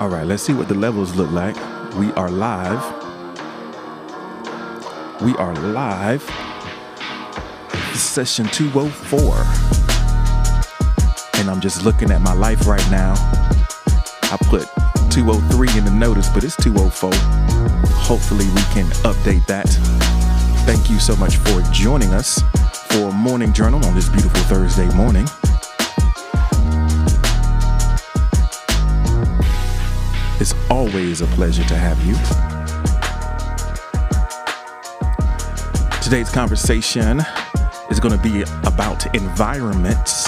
All right, let's see what the levels look like. We are live. We are live. Session 204. And I'm just looking at my life right now. I put 203 in the notice, but it's 204. Hopefully, we can update that. Thank you so much for joining us for Morning Journal on this beautiful Thursday morning. Always a pleasure to have you. Today's conversation is going to be about environments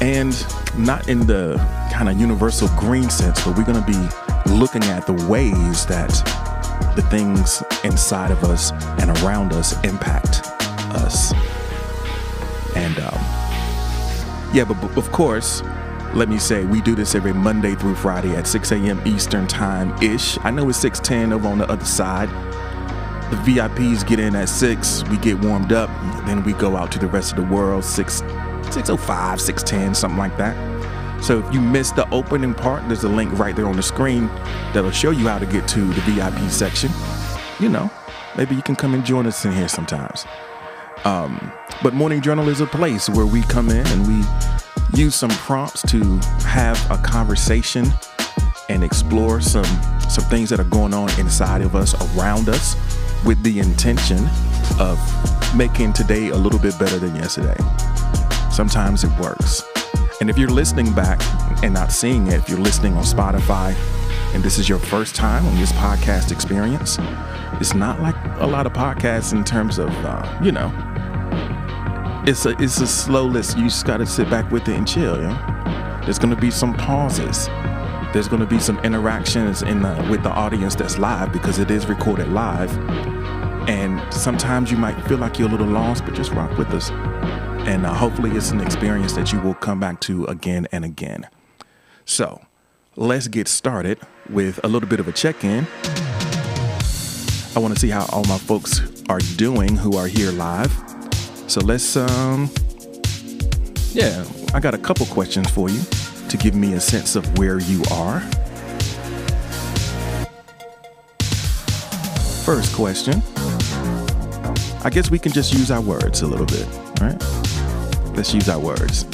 and not in the kind of universal green sense, but we're going to be looking at the ways that the things inside of us and around us impact us. And um, yeah, but, but of course, let me say we do this every Monday through Friday at 6 a.m. Eastern Time ish. I know it's 6:10 over on the other side. The VIPs get in at six. We get warmed up, then we go out to the rest of the world 6 605, 610, something like that. So if you missed the opening part, there's a link right there on the screen that'll show you how to get to the VIP section. You know, maybe you can come and join us in here sometimes. Um, but Morning Journal is a place where we come in and we use some prompts to have a conversation and explore some some things that are going on inside of us, around us, with the intention of making today a little bit better than yesterday. Sometimes it works. And if you're listening back and not seeing it, if you're listening on Spotify and this is your first time on this podcast experience, it's not like a lot of podcasts in terms of, uh, you know, it's a it's a slow list. You just gotta sit back with it and chill. There's gonna be some pauses. There's gonna be some interactions in the, with the audience that's live because it is recorded live. And sometimes you might feel like you're a little lost, but just rock with us. And uh, hopefully, it's an experience that you will come back to again and again. So, let's get started with a little bit of a check in. I want to see how all my folks are doing who are here live. So let's um yeah, I got a couple questions for you to give me a sense of where you are. First question. I guess we can just use our words a little bit, right? Let's use our words.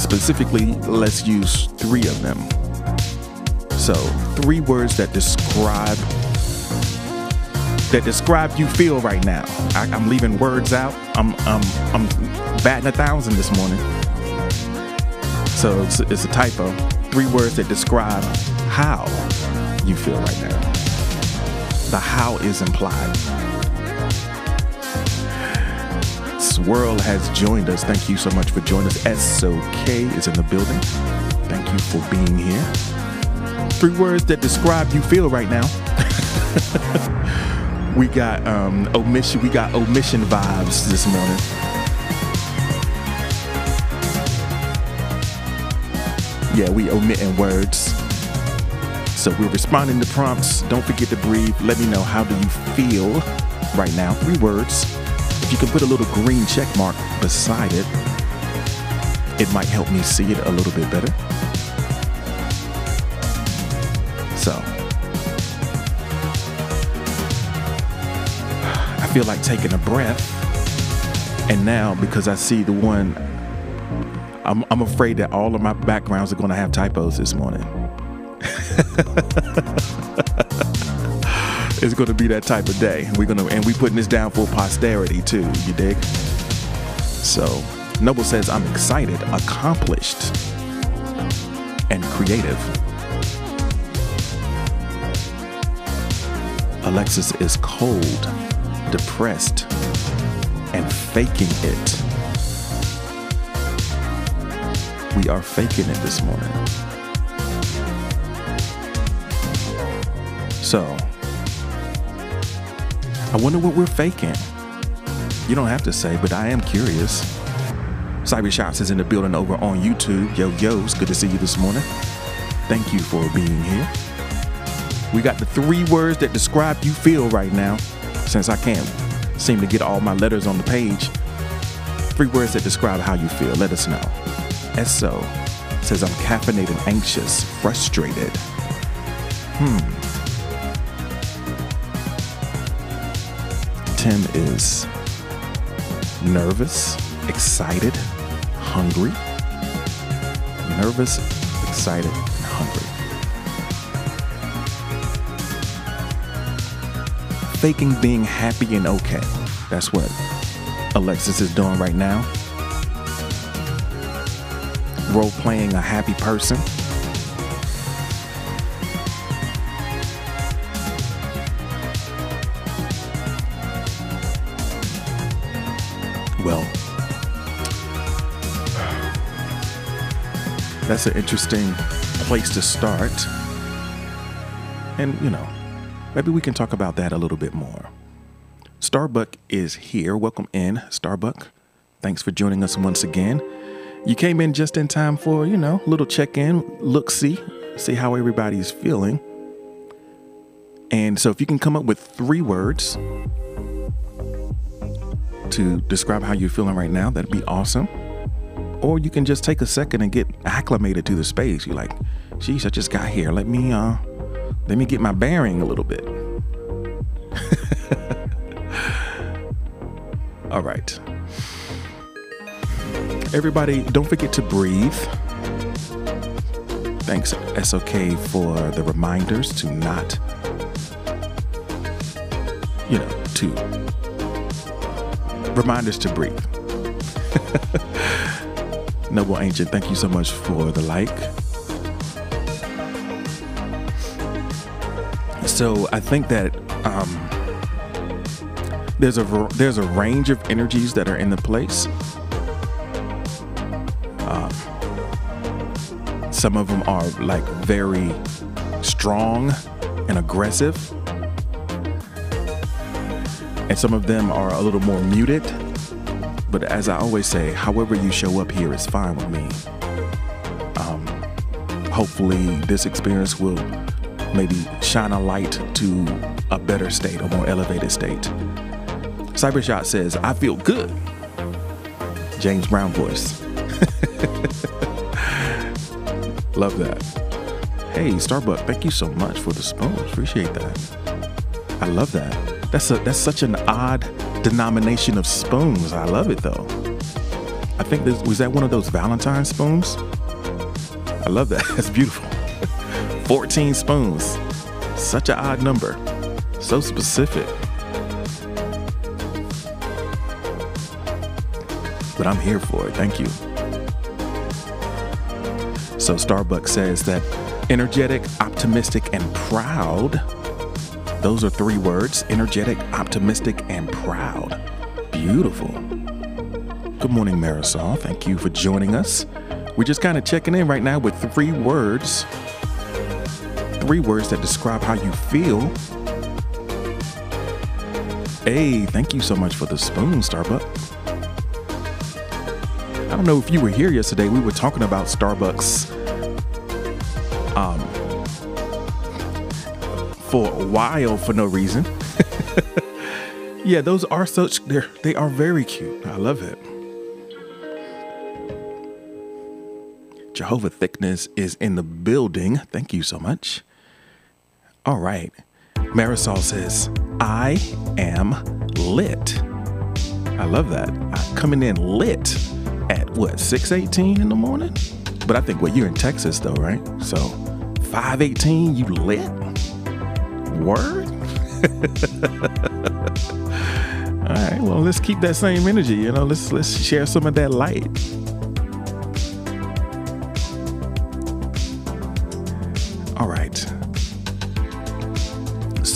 Specifically, let's use 3 of them. So, 3 words that describe that describe you feel right now. I, am leaving words out. I'm I'm I'm batting a thousand this morning. So it's, it's a typo. Three words that describe how you feel right now. The how is implied. Swirl has joined us. Thank you so much for joining us. SOK is in the building. Thank you for being here. Three words that describe you feel right now. we got um, omission. We got omission vibes this morning. Yeah, we omitting words. So we're responding to prompts. Don't forget to breathe. Let me know how do you feel right now. Three words. If you can put a little green check mark beside it, it might help me see it a little bit better. Feel like taking a breath. And now, because I see the one, I'm, I'm afraid that all of my backgrounds are going to have typos this morning. it's going to be that type of day. We're going to, and we putting this down for posterity too. You dig? So, Noble says, I'm excited, accomplished, and creative. Alexis is cold depressed and faking it. We are faking it this morning. So, I wonder what we're faking. You don't have to say, but I am curious. Cyber Shots is in the building over on YouTube. Yo, yo, it's good to see you this morning. Thank you for being here. We got the three words that describe you feel right now since I can't seem to get all my letters on the page. Three words that describe how you feel. Let us know. S O says, I'm caffeinated, anxious, frustrated. Hmm. Tim is nervous, excited, hungry. Nervous, excited, Faking being happy and okay. That's what Alexis is doing right now. Role playing a happy person. Well, that's an interesting place to start. And, you know, maybe we can talk about that a little bit more. Starbuck is here. Welcome in, Starbuck. Thanks for joining us once again. You came in just in time for, you know, a little check in, look, see, see how everybody's feeling. And so if you can come up with three words to describe how you're feeling right now, that'd be awesome. Or you can just take a second and get acclimated to the space. You're like, geez, I just got here. Let me uh let me get my bearing a little bit. All right. Everybody, don't forget to breathe. Thanks, SOK, for the reminders to not, you know, to reminders to breathe. Noble Ancient, thank you so much for the like. So I think that um, there's a there's a range of energies that are in the place. Um, some of them are like very strong and aggressive, and some of them are a little more muted. But as I always say, however you show up here is fine with me. Um, hopefully, this experience will maybe shine a light to a better state, a more elevated state. Cybershot says, I feel good. James Brown voice. Love that. Hey, Starbuck, thank you so much for the spoons. Appreciate that. I love that. That's a that's such an odd denomination of spoons. I love it though. I think this was that one of those Valentine spoons. I love that. That's beautiful. 14 spoons. Such an odd number. So specific. But I'm here for it. Thank you. So Starbucks says that energetic, optimistic, and proud. Those are three words energetic, optimistic, and proud. Beautiful. Good morning, Marisol. Thank you for joining us. We're just kind of checking in right now with three words three words that describe how you feel. Hey, thank you so much for the spoon, Starbucks. I don't know if you were here yesterday. We were talking about Starbucks um, for a while for no reason. yeah, those are such they're they are very cute. I love it. Jehovah Thickness is in the building. Thank you so much. All right. Marisol says, I am lit. I love that. I'm coming in lit at what, 618 in the morning? But I think, well, you're in Texas though, right? So 518, you lit? Word? All right, well, let's keep that same energy, you know, let's let's share some of that light.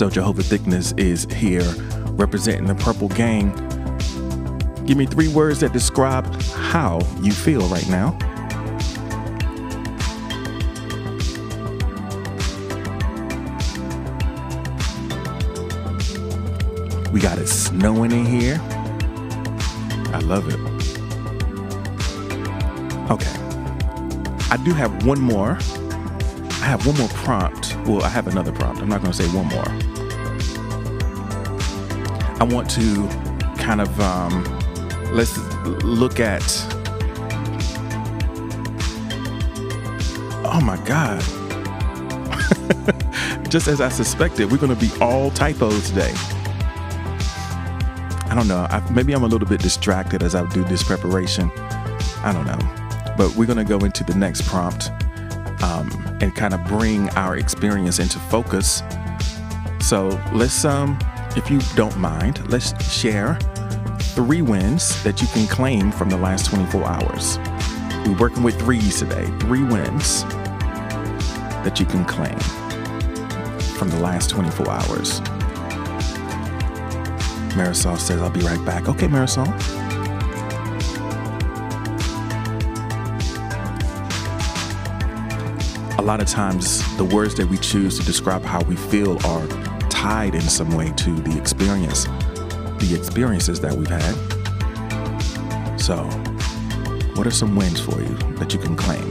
So Jehovah Thickness is here representing the Purple Gang. Give me three words that describe how you feel right now. We got it snowing in here. I love it. Okay. I do have one more. I have one more prompt. Well, I have another prompt. I'm not going to say one more. I want to kind of um, let's look at Oh my God. Just as I suspected, we're going to be all typos today. I don't know. I, maybe I'm a little bit distracted as I do this preparation. I don't know. But we're going to go into the next prompt um, and kind of bring our experience into focus. So let's, um, if you don't mind, let's share three wins that you can claim from the last 24 hours. We're working with threes today, three wins that you can claim from the last 24 hours. Marisol says, I'll be right back. Okay, Marisol. A lot of times, the words that we choose to describe how we feel are tied in some way to the experience, the experiences that we've had. So, what are some wins for you that you can claim?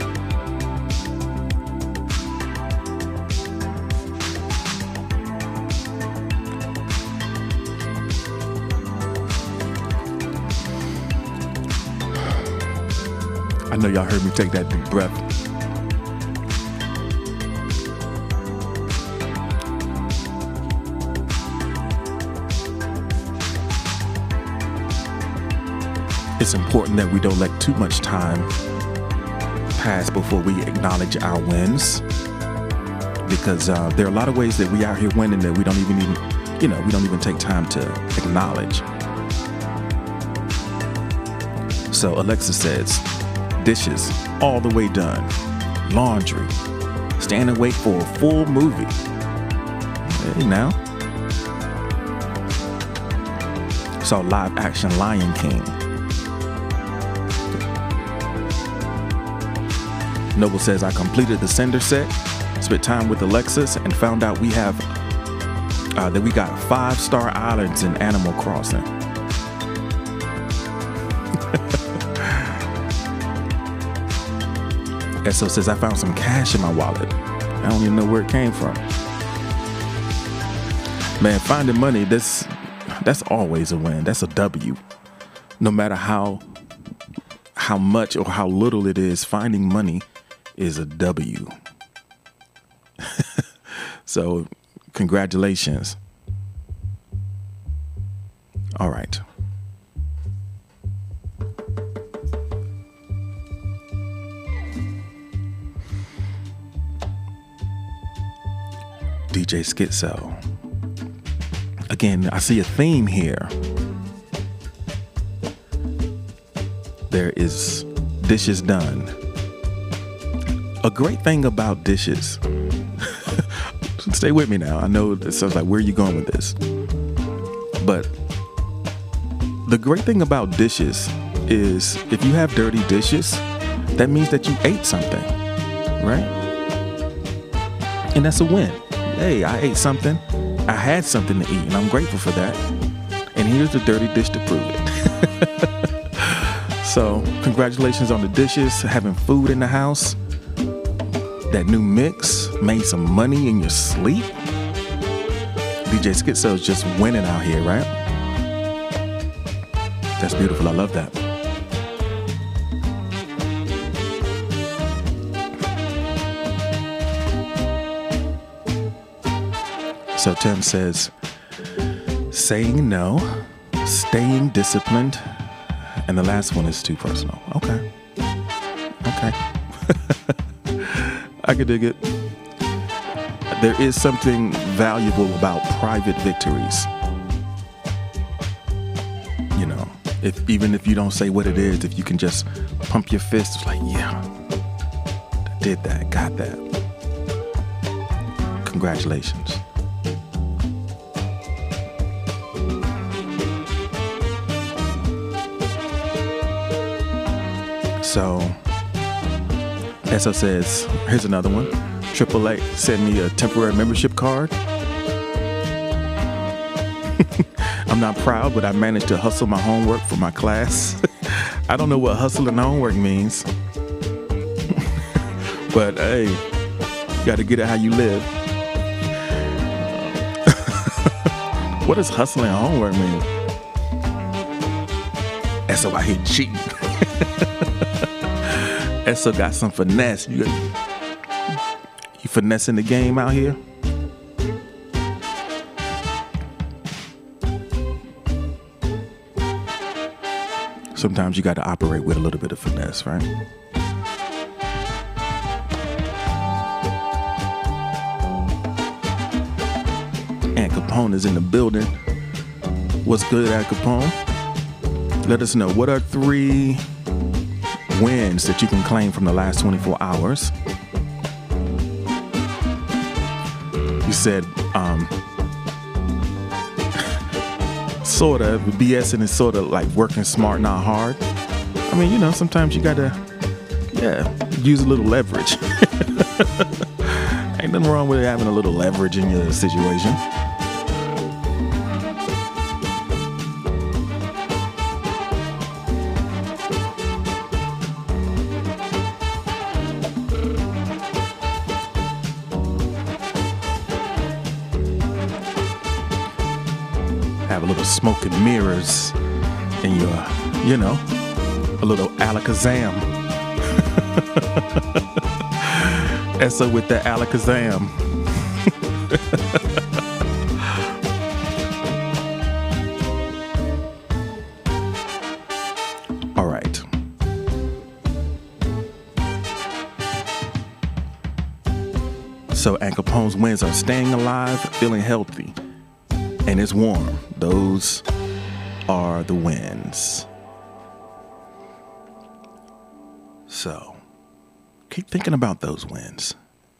I know y'all heard me take that deep breath. It's important that we don't let too much time pass before we acknowledge our wins because uh, there are a lot of ways that we out here winning that we don't even even you know we don't even take time to acknowledge so alexa says dishes all the way done, laundry, stand and wait for a full movie. Hey, now. Saw live action Lion King. Noble says, I completed the Cinder set, spent time with Alexis, and found out we have uh, that we got five star islands in Animal Crossing. SO says, I found some cash in my wallet. I don't even know where it came from. Man, finding money, that's that's always a win. That's a W. No matter how how much or how little it is, finding money is a W. so congratulations. All right. DJ Schizo. Again, I see a theme here. There is dishes done. A great thing about dishes. Stay with me now. I know it sounds like where are you going with this? But the great thing about dishes is if you have dirty dishes, that means that you ate something, right? And that's a win hey, I ate something. I had something to eat, and I'm grateful for that. And here's the dirty dish to prove it. so, congratulations on the dishes, having food in the house. That new mix made some money in your sleep. DJ Schizo is just winning out here, right? That's beautiful. I love that. So Tim says, saying no, staying disciplined, and the last one is too personal. Okay. Okay. I could dig it. There is something valuable about private victories. You know, if even if you don't say what it is, if you can just pump your fist, it's like, yeah, I did that, got that. Congratulations. So, Esso says, here's another one. Triple A sent me a temporary membership card. I'm not proud, but I managed to hustle my homework for my class. I don't know what hustling homework means. but hey, you got to get it how you live. what does hustling homework mean? Esso, I hate cheating. Esso got some finesse. You You finessing the game out here? Sometimes you got to operate with a little bit of finesse, right? And Capone is in the building. What's good at Capone? Let us know what are three wins that you can claim from the last 24 hours. You said, um, sort of, BSing is sort of like working smart, not hard. I mean, you know, sometimes you gotta, yeah, use a little leverage. Ain't nothing wrong with having a little leverage in your situation. And mirrors in your, you know, a little alakazam. Essa with the alakazam. All right. So, Al Capone's wins are staying alive, feeling healthy, and it's warm. Those are the winds. So, keep thinking about those winds.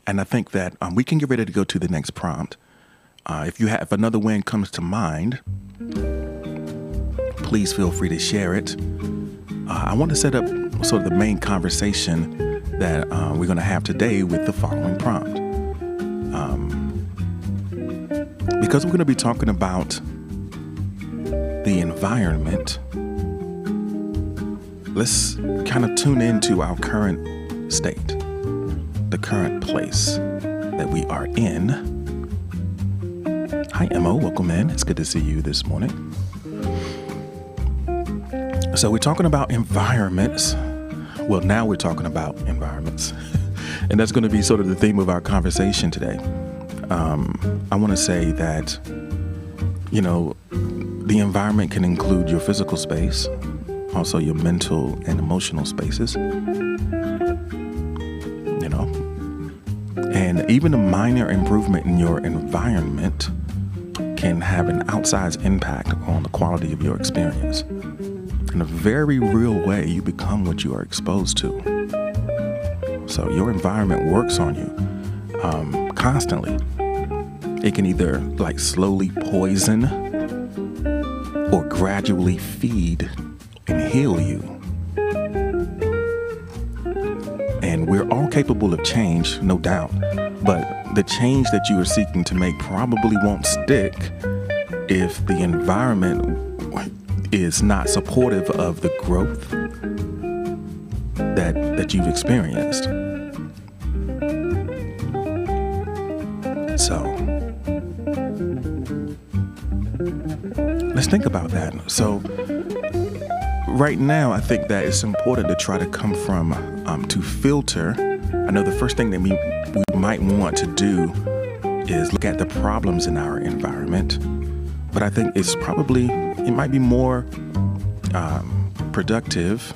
And I think that um, we can get ready to go to the next prompt. Uh, if you have if another wind comes to mind, please feel free to share it. Uh, I want to set up sort of the main conversation that uh, we're going to have today with the following prompt. Um, because we're going to be talking about the environment, let's kind of tune into our current state, the current place that we are in. Hi, Mo. Welcome in. It's good to see you this morning. So, we're talking about environments. Well, now we're talking about environments. and that's going to be sort of the theme of our conversation today. Um, I want to say that, you know, the environment can include your physical space, also your mental and emotional spaces. You know, and even a minor improvement in your environment can have an outsized impact on the quality of your experience. In a very real way, you become what you are exposed to. So your environment works on you um, constantly. It can either like slowly poison or gradually feed and heal you. And we're all capable of change, no doubt. But the change that you are seeking to make probably won't stick if the environment is not supportive of the growth that that you've experienced. Let's think about that. So right now, I think that it's important to try to come from um, to filter. I know the first thing that we we might want to do is look at the problems in our environment, but I think it's probably it might be more um, productive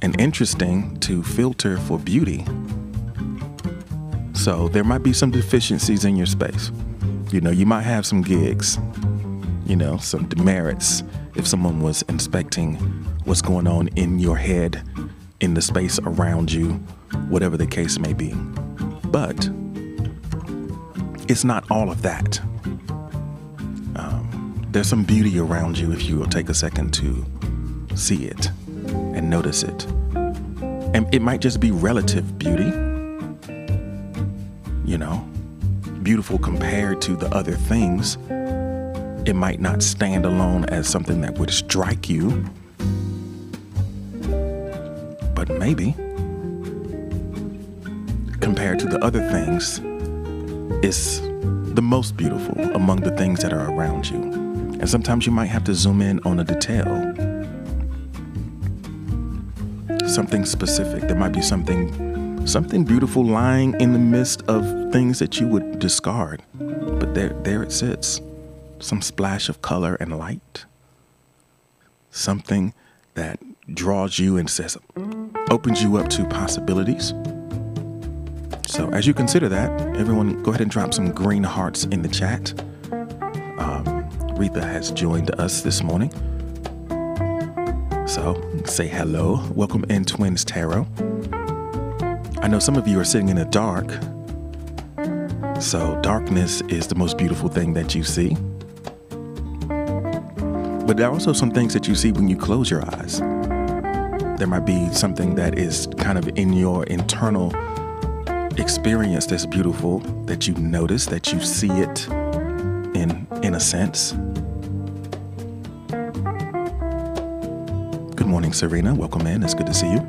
and interesting to filter for beauty. So there might be some deficiencies in your space. You know, you might have some gigs, you know, some demerits if someone was inspecting what's going on in your head, in the space around you, whatever the case may be. But it's not all of that. Um, there's some beauty around you if you will take a second to see it and notice it. And it might just be relative beauty, you know, beautiful compared to the other things. It might not stand alone as something that would strike you, but maybe compared to the other things, it's the most beautiful among the things that are around you. And sometimes you might have to zoom in on a detail something specific. There might be something something beautiful lying in the midst of things that you would discard. But there, there it sits some splash of color and light, something that draws you and says, opens you up to possibilities. So, as you consider that, everyone go ahead and drop some green hearts in the chat. Um, Retha has joined us this morning. So, say hello. Welcome in Twins Tarot. I know some of you are sitting in the dark. So, darkness is the most beautiful thing that you see. But there are also some things that you see when you close your eyes. There might be something that is kind of in your internal experience that's beautiful that you notice, that you see it in in a sense. Good morning, Serena. Welcome in. It's good to see you.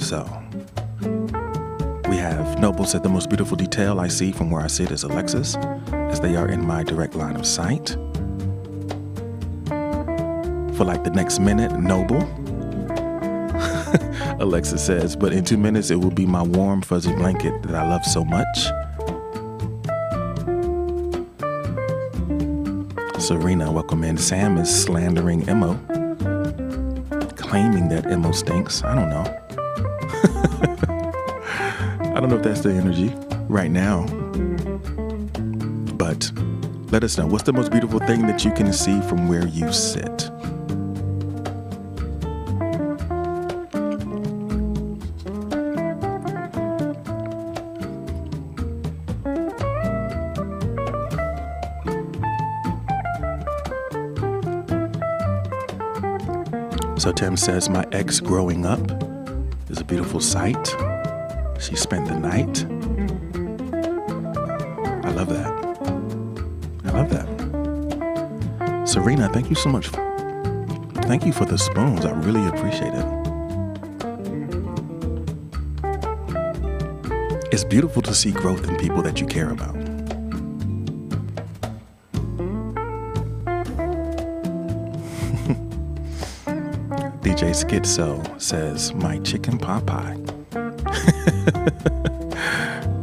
So, we have Noble said the most beautiful detail I see from where I sit is Alexis, as they are in my direct line of sight. For like the next minute, Noble Alexa says, but in two minutes it will be my warm, fuzzy blanket that I love so much. Serena, welcome in. Sam is slandering Emo, claiming that Emo stinks. I don't know. I don't know if that's the energy right now. But let us know what's the most beautiful thing that you can see from where you sit? Tim says, My ex growing up is a beautiful sight. She spent the night. I love that. I love that. Serena, thank you so much. Thank you for the spoons. I really appreciate it. It's beautiful to see growth in people that you care about. DJ Schizo says, My chicken pot pie.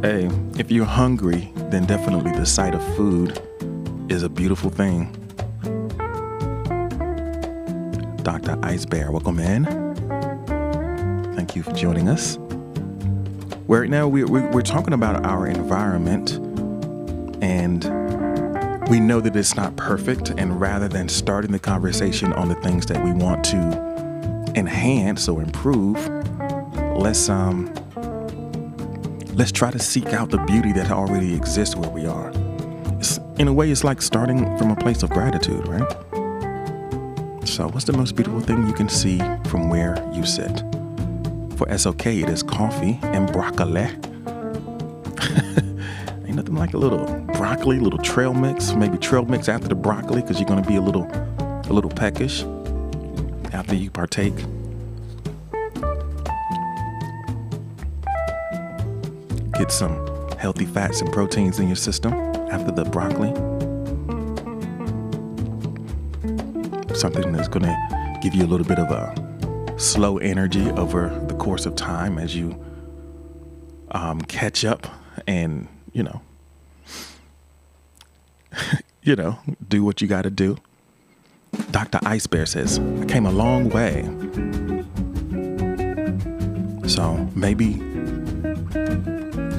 hey, if you're hungry, then definitely the sight of food is a beautiful thing. Dr. Ice Bear, welcome in. Thank you for joining us. Right now, we, we, we're talking about our environment, and we know that it's not perfect. And rather than starting the conversation on the things that we want to enhance or improve, let's um let's try to seek out the beauty that already exists where we are. It's, in a way, it's like starting from a place of gratitude, right? So, what's the most beautiful thing you can see from where you sit? For SOK, it is coffee and broccoli. Ain't nothing like a little broccoli, little trail mix, maybe trail mix after the broccoli, because you're gonna be a little, a little peckish after you partake. Get some healthy fats and proteins in your system after the broccoli. Something that's gonna give you a little bit of a slow energy over the course of time as you um, catch up and you know you know do what you got to do dr ice bear says i came a long way so maybe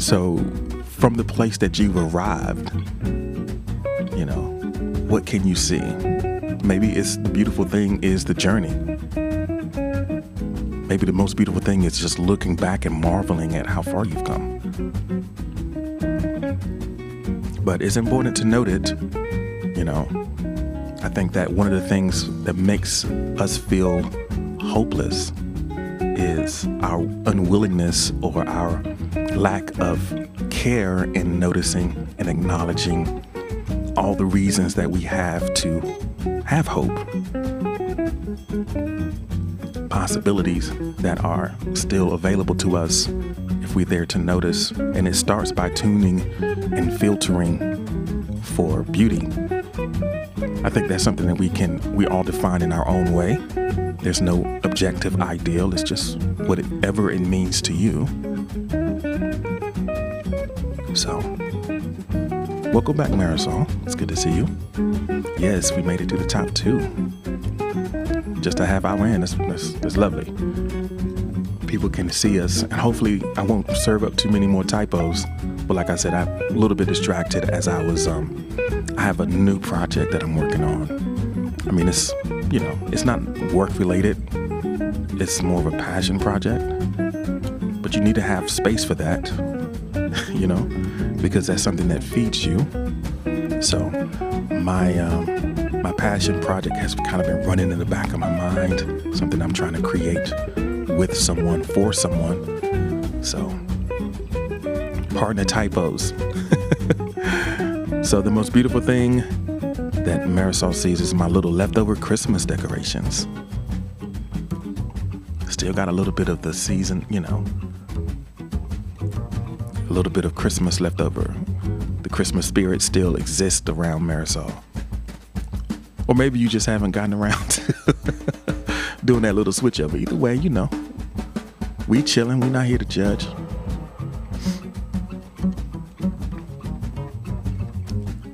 so from the place that you've arrived you know what can you see? Maybe it's the beautiful thing is the journey. Maybe the most beautiful thing is just looking back and marveling at how far you've come. But it's important to note it you know. I think that one of the things that makes us feel hopeless is our unwillingness or our lack of care in noticing and acknowledging all the reasons that we have to have hope possibilities that are still available to us if we're there to notice. And it starts by tuning and filtering for beauty. I think that's something that we can, we all define in our own way. There's no objective ideal, it's just whatever it means to you. So, welcome back, Marisol. It's good to see you. Yes, we made it to the top two. Just a half hour in, that's, that's, that's lovely. People can see us, and hopefully, I won't serve up too many more typos. But like I said, I'm a little bit distracted as I was. Um, I have a new project that I'm working on. I mean, it's you know, it's not work related. It's more of a passion project. But you need to have space for that, you know, because that's something that feeds you. So my um, my passion project has kind of been running in the back of my mind, something I'm trying to create with someone for someone. So partner typos. so the most beautiful thing that Marisol sees is my little leftover Christmas decorations. Still got a little bit of the season, you know, a little bit of Christmas left over. The Christmas spirit still exists around Marisol. Or maybe you just haven't gotten around to doing that little switch over. Either way, you know, we chilling. We not here to judge.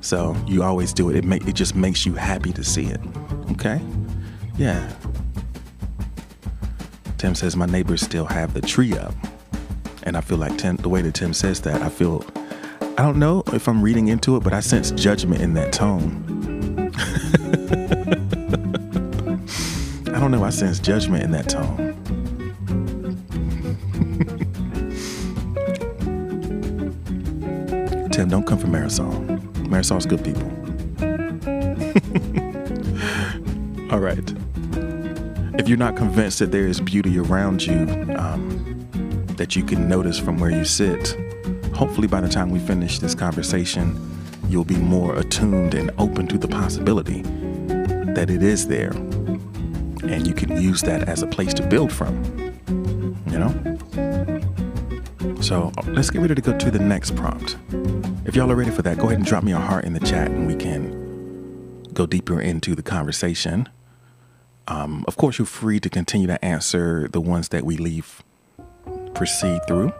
So you always do it. It make it just makes you happy to see it. Okay? Yeah. Tim says my neighbors still have the tree up. And I feel like Tim, the way that Tim says that, I feel I don't know if I'm reading into it, but I sense judgment in that tone. I don't know, I sense judgment in that tone. Tim, don't come for Marisol. Marisol's good people. All right. If you're not convinced that there is beauty around you um, that you can notice from where you sit, hopefully by the time we finish this conversation, you'll be more attuned and open to the possibility that it is there. And you can use that as a place to build from. You know? So let's get ready to go to the next prompt. If y'all are ready for that, go ahead and drop me a heart in the chat and we can go deeper into the conversation. Um, of course, you're free to continue to answer the ones that we leave proceed through.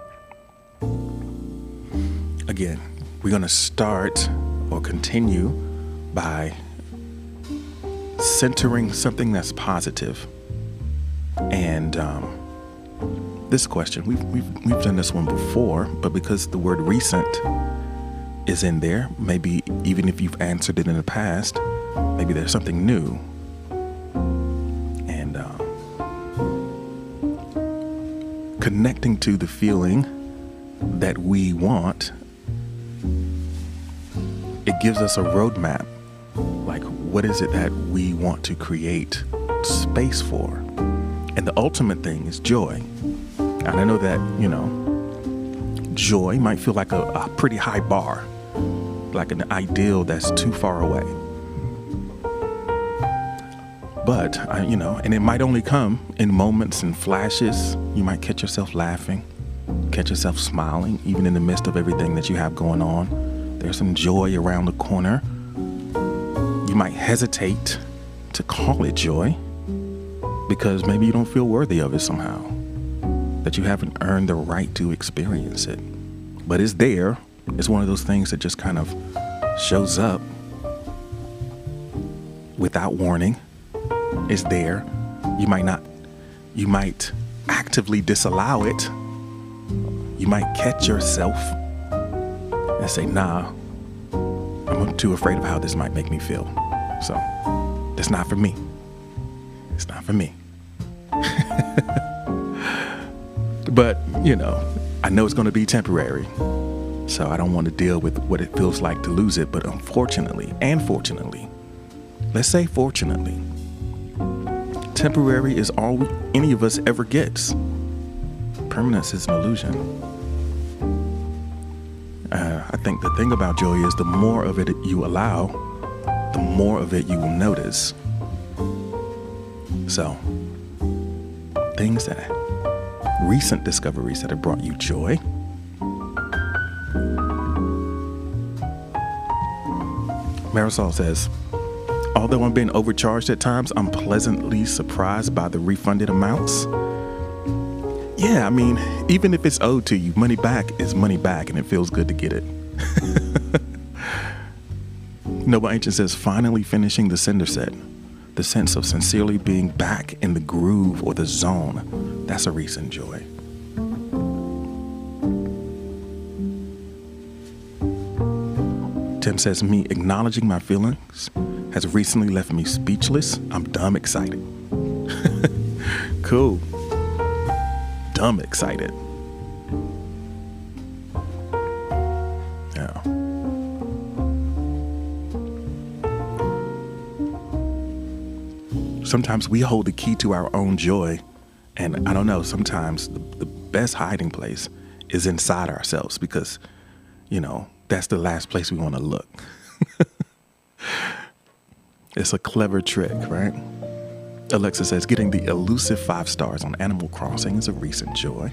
Again, we're going to start or continue by centering something that's positive. and um, this question. We've, we've, we've done this one before, but because the word recent is in there, maybe even if you've answered it in the past, maybe there's something new. And uh, connecting to the feeling that we want, it gives us a roadmap. Like, what is it that we want to create space for? And the ultimate thing is joy. And I know that, you know, joy might feel like a, a pretty high bar, like an ideal that's too far away. But, I, you know, and it might only come in moments and flashes. You might catch yourself laughing, catch yourself smiling, even in the midst of everything that you have going on. There's some joy around the corner. You might hesitate to call it joy because maybe you don't feel worthy of it somehow that you haven't earned the right to experience it. But it's there. It's one of those things that just kind of shows up without warning. It's there. You might not, you might actively disallow it. You might catch yourself and say, nah, I'm too afraid of how this might make me feel. So, that's not for me. It's not for me. But, you know, I know it's going to be temporary. So I don't want to deal with what it feels like to lose it. But unfortunately, and fortunately, let's say fortunately, temporary is all we, any of us ever gets. Permanence is an illusion. Uh, I think the thing about joy is the more of it you allow, the more of it you will notice. So, things that recent discoveries that have brought you joy. Marisol says, Although I'm being overcharged at times, I'm pleasantly surprised by the refunded amounts. Yeah, I mean, even if it's owed to you, money back is money back, and it feels good to get it. Noble Ancient says, finally finishing the Cinder set. The sense of sincerely being back in the groove or the zone. That's a recent joy. Tim says, me acknowledging my feelings has recently left me speechless. I'm dumb excited. cool dumb excited. Yeah. Sometimes we hold the key to our own joy, and I don't know, sometimes the, the best hiding place is inside ourselves because, you know, that's the last place we want to look. it's a clever trick, right? Alexa says, getting the elusive five stars on Animal Crossing is a recent joy.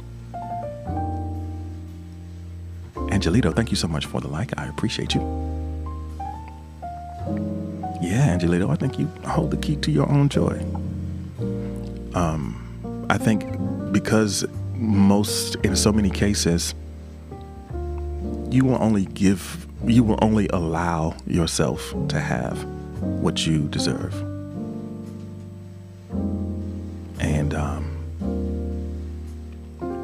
Angelito, thank you so much for the like. I appreciate you. Yeah, Angelito, I think you hold the key to your own joy. Um, I think because most, in so many cases, you will only give, you will only allow yourself to have what you deserve. And um,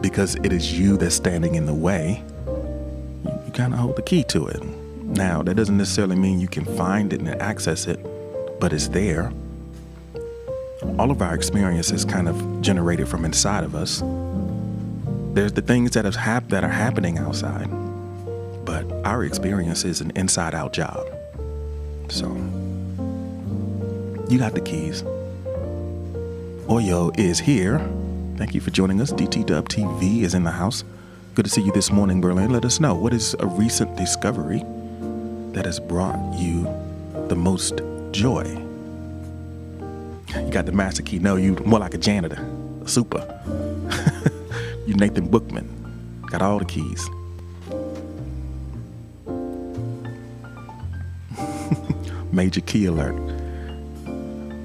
because it is you that's standing in the way, you, you kind of hold the key to it. Now, that doesn't necessarily mean you can find it and access it, but it's there. All of our experience is kind of generated from inside of us. There's the things that have hap- that are happening outside, our experience is an inside out job. So, you got the keys. Oyo is here. Thank you for joining us. DTW TV is in the house. Good to see you this morning, Berlin. Let us know what is a recent discovery that has brought you the most joy. You got the master key. No, you more like a janitor, a super. you Nathan Bookman. Got all the keys. Major key alert.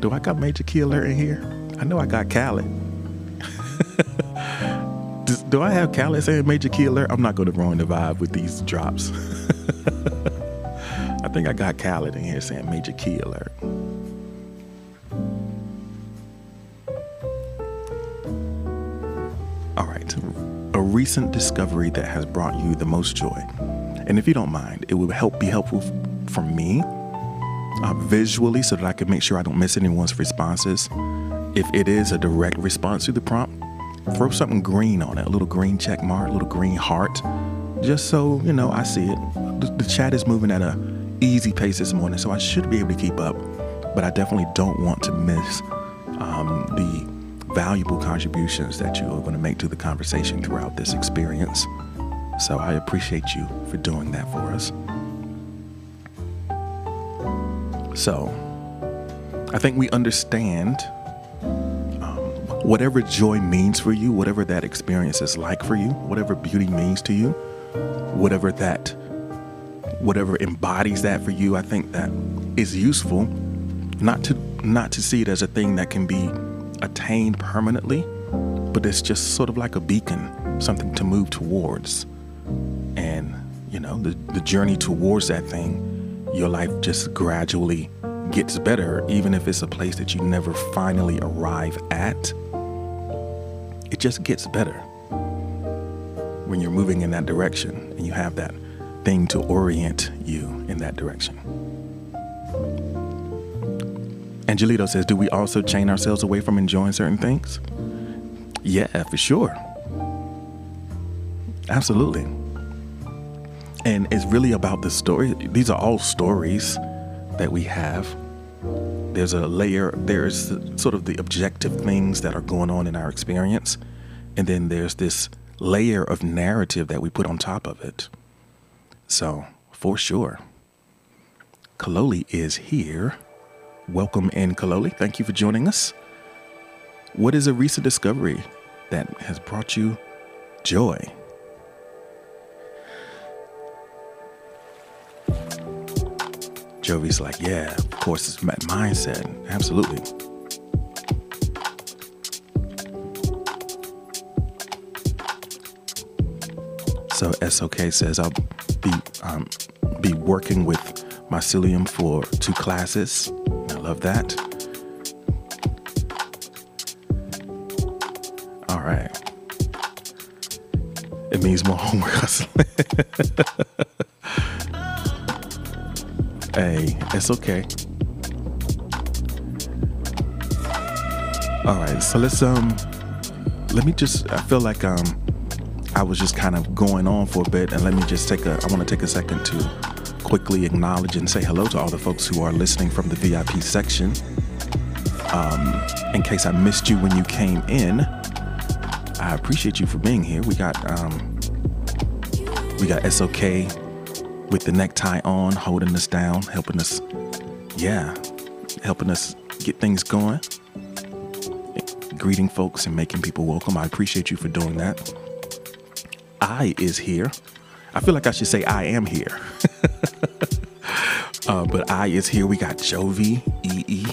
Do I got major key alert in here? I know I got Khaled. do, I have Khaled saying major key alert? I'm not going to ruin the vibe with these drops. I think I got Khaled in here saying major key alert. All right, a recent discovery that has brought you the most joy. And if you don't mind, it would help be helpful for me uh, visually so that I can make sure I don't miss anyone's responses if it is a direct response to the prompt, throw something green on it, a little green check mark, a little green heart, just so, you know, I see it. The, the chat is moving at a easy pace this morning, so I should be able to keep up, but I definitely don't want to miss um, the valuable contributions that you are going to make to the conversation throughout this experience. So I appreciate you for doing that for us. So I think we understand um, whatever joy means for you, whatever that experience is like for you, whatever beauty means to you, whatever that whatever embodies that for you, I think that is useful not to not to see it as a thing that can be attained permanently, but it's just sort of like a beacon, something to move towards. And, you know, the, the journey towards that thing, your life just gradually gets better, even if it's a place that you never finally arrive at it just gets better when you're moving in that direction and you have that thing to orient you in that direction. Angelito says, Do we also chain ourselves away from enjoying certain things? Yeah, for sure. Absolutely. And it's really about the story. These are all stories that we have there's a layer, there's sort of the objective things that are going on in our experience. And then there's this layer of narrative that we put on top of it. So, for sure, Kaloli is here. Welcome in, Kaloli. Thank you for joining us. What is a recent discovery that has brought you joy? Jovi's like, yeah, of course, it's my mindset. Absolutely. So SOK says I'll be um, be working with mycelium for two classes. I love that. All right. It means more homework. Hey, it's okay. All right, so let's um, let me just. I feel like um, I was just kind of going on for a bit, and let me just take a. I want to take a second to quickly acknowledge and say hello to all the folks who are listening from the VIP section. Um, in case I missed you when you came in, I appreciate you for being here. We got um, we got SOK with the necktie on, holding us down, helping us, yeah, helping us get things going, greeting folks and making people welcome. I appreciate you for doing that. I is here. I feel like I should say I am here. uh, but I is here. We got Jovi, EE.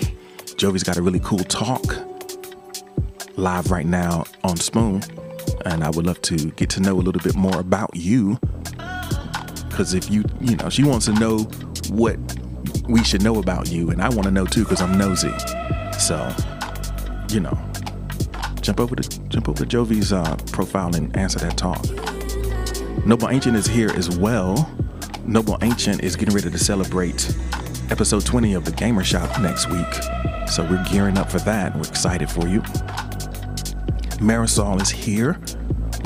Jovi's got a really cool talk live right now on Spoon. And I would love to get to know a little bit more about you. Because if you, you know, she wants to know what we should know about you. And I want to know too, because I'm nosy. So, you know, jump over to jump over to Jovi's uh, profile and answer that talk. Noble Ancient is here as well. Noble Ancient is getting ready to celebrate episode 20 of the Gamer Shop next week. So we're gearing up for that. We're excited for you. Marisol is here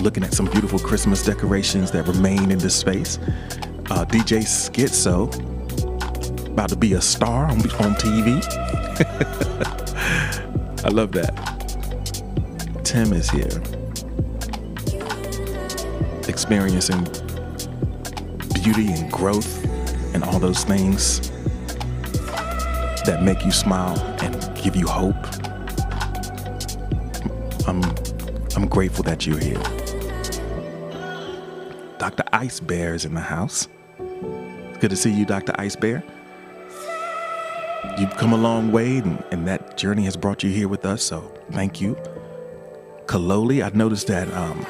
looking at some beautiful Christmas decorations that remain in this space. Uh, DJ Schizo, about to be a star on, on TV. I love that. Tim is here experiencing beauty and growth and all those things that make you smile and give you hope. I'm I'm grateful that you're here. Dr. Ice Bear is in the house. Good to see you, Dr. Ice Bear. You've come a long way, and, and that journey has brought you here with us, so thank you. Kaloli, I noticed that um,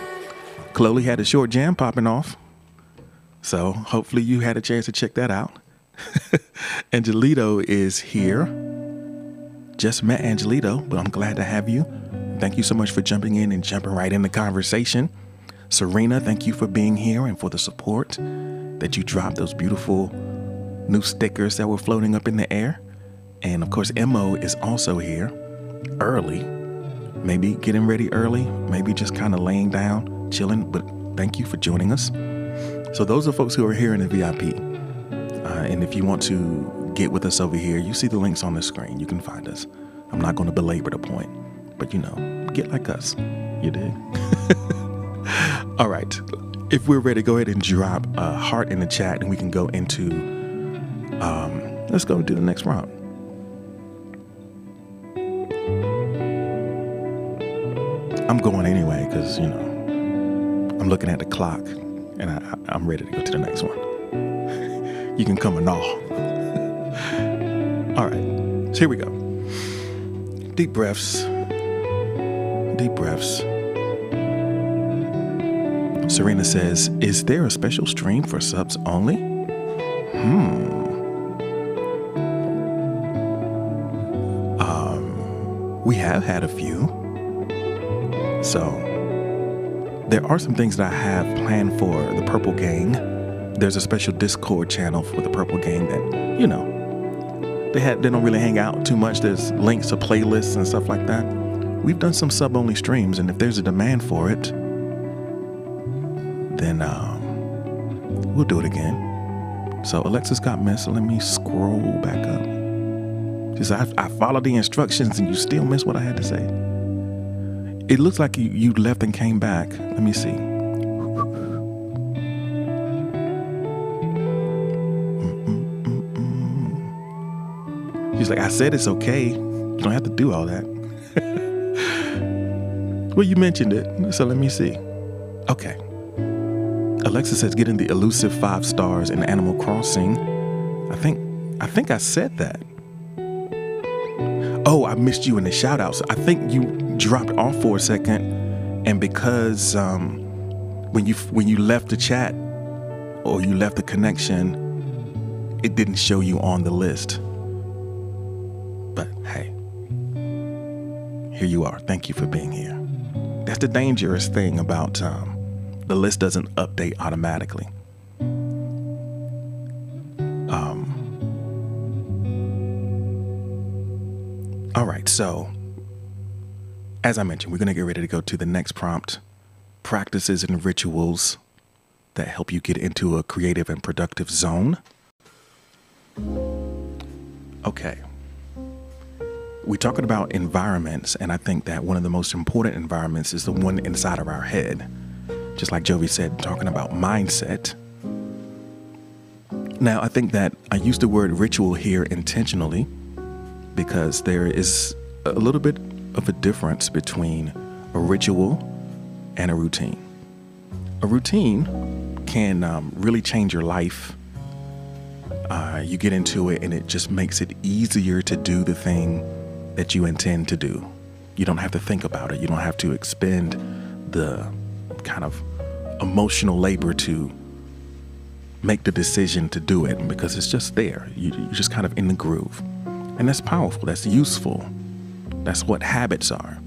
Chloe had a short jam popping off. So hopefully you had a chance to check that out. Angelito is here. Just met Angelito, but I'm glad to have you. Thank you so much for jumping in and jumping right in the conversation. Serena, thank you for being here and for the support that you dropped those beautiful new stickers that were floating up in the air. And of course, Mo is also here early. Maybe getting ready early, maybe just kind of laying down chilling, but thank you for joining us. So, those are folks who are here in the VIP. Uh, and if you want to get with us over here, you see the links on the screen. You can find us. I'm not going to belabor the point, but you know, get like us. You did. All right. If we're ready, go ahead and drop a heart in the chat and we can go into, um, let's go do the next round. I'm going anyway because, you know, I'm looking at the clock and I, am ready to go to the next one. you can come and all. all right, so here we go. Deep breaths. Deep breaths. Serena says, Is there a special stream for subs only? Hmm. Um, we have had a few. So there are some things that I have planned for the Purple Gang. There's a special Discord channel for the Purple Gang that, you know, they had they don't really hang out too much. There's links to playlists and stuff like that. We've done some sub-only streams, and if there's a demand for it, then um, we'll do it again. So Alexis got missed. So let me scroll back up. Just I, I followed the instructions, and you still miss what I had to say. It looks like you, you left and came back. Let me see. She's like, I said it's okay. You don't have to do all that. well, you mentioned it, so let me see. Okay. Alexa says getting the elusive five stars in Animal Crossing. I think I think I said that. Oh, I missed you in the shout outs. I think you dropped off for a second. And because um, when you when you left the chat or you left the connection, it didn't show you on the list. But hey, here you are. Thank you for being here. That's the dangerous thing about um, the list doesn't update automatically. Um, all right, so as I mentioned, we're going to get ready to go to the next prompt practices and rituals that help you get into a creative and productive zone. Okay. We're talking about environments, and I think that one of the most important environments is the one inside of our head. Just like Jovi said, talking about mindset. Now, I think that I use the word ritual here intentionally because there is a little bit of a difference between a ritual and a routine. A routine can um, really change your life. Uh, you get into it and it just makes it easier to do the thing that you intend to do. You don't have to think about it. You don't have to expend the kind of emotional labor to make the decision to do it because it's just there. You, are just kind of in the groove. And that's powerful, that's useful. That's what habits are.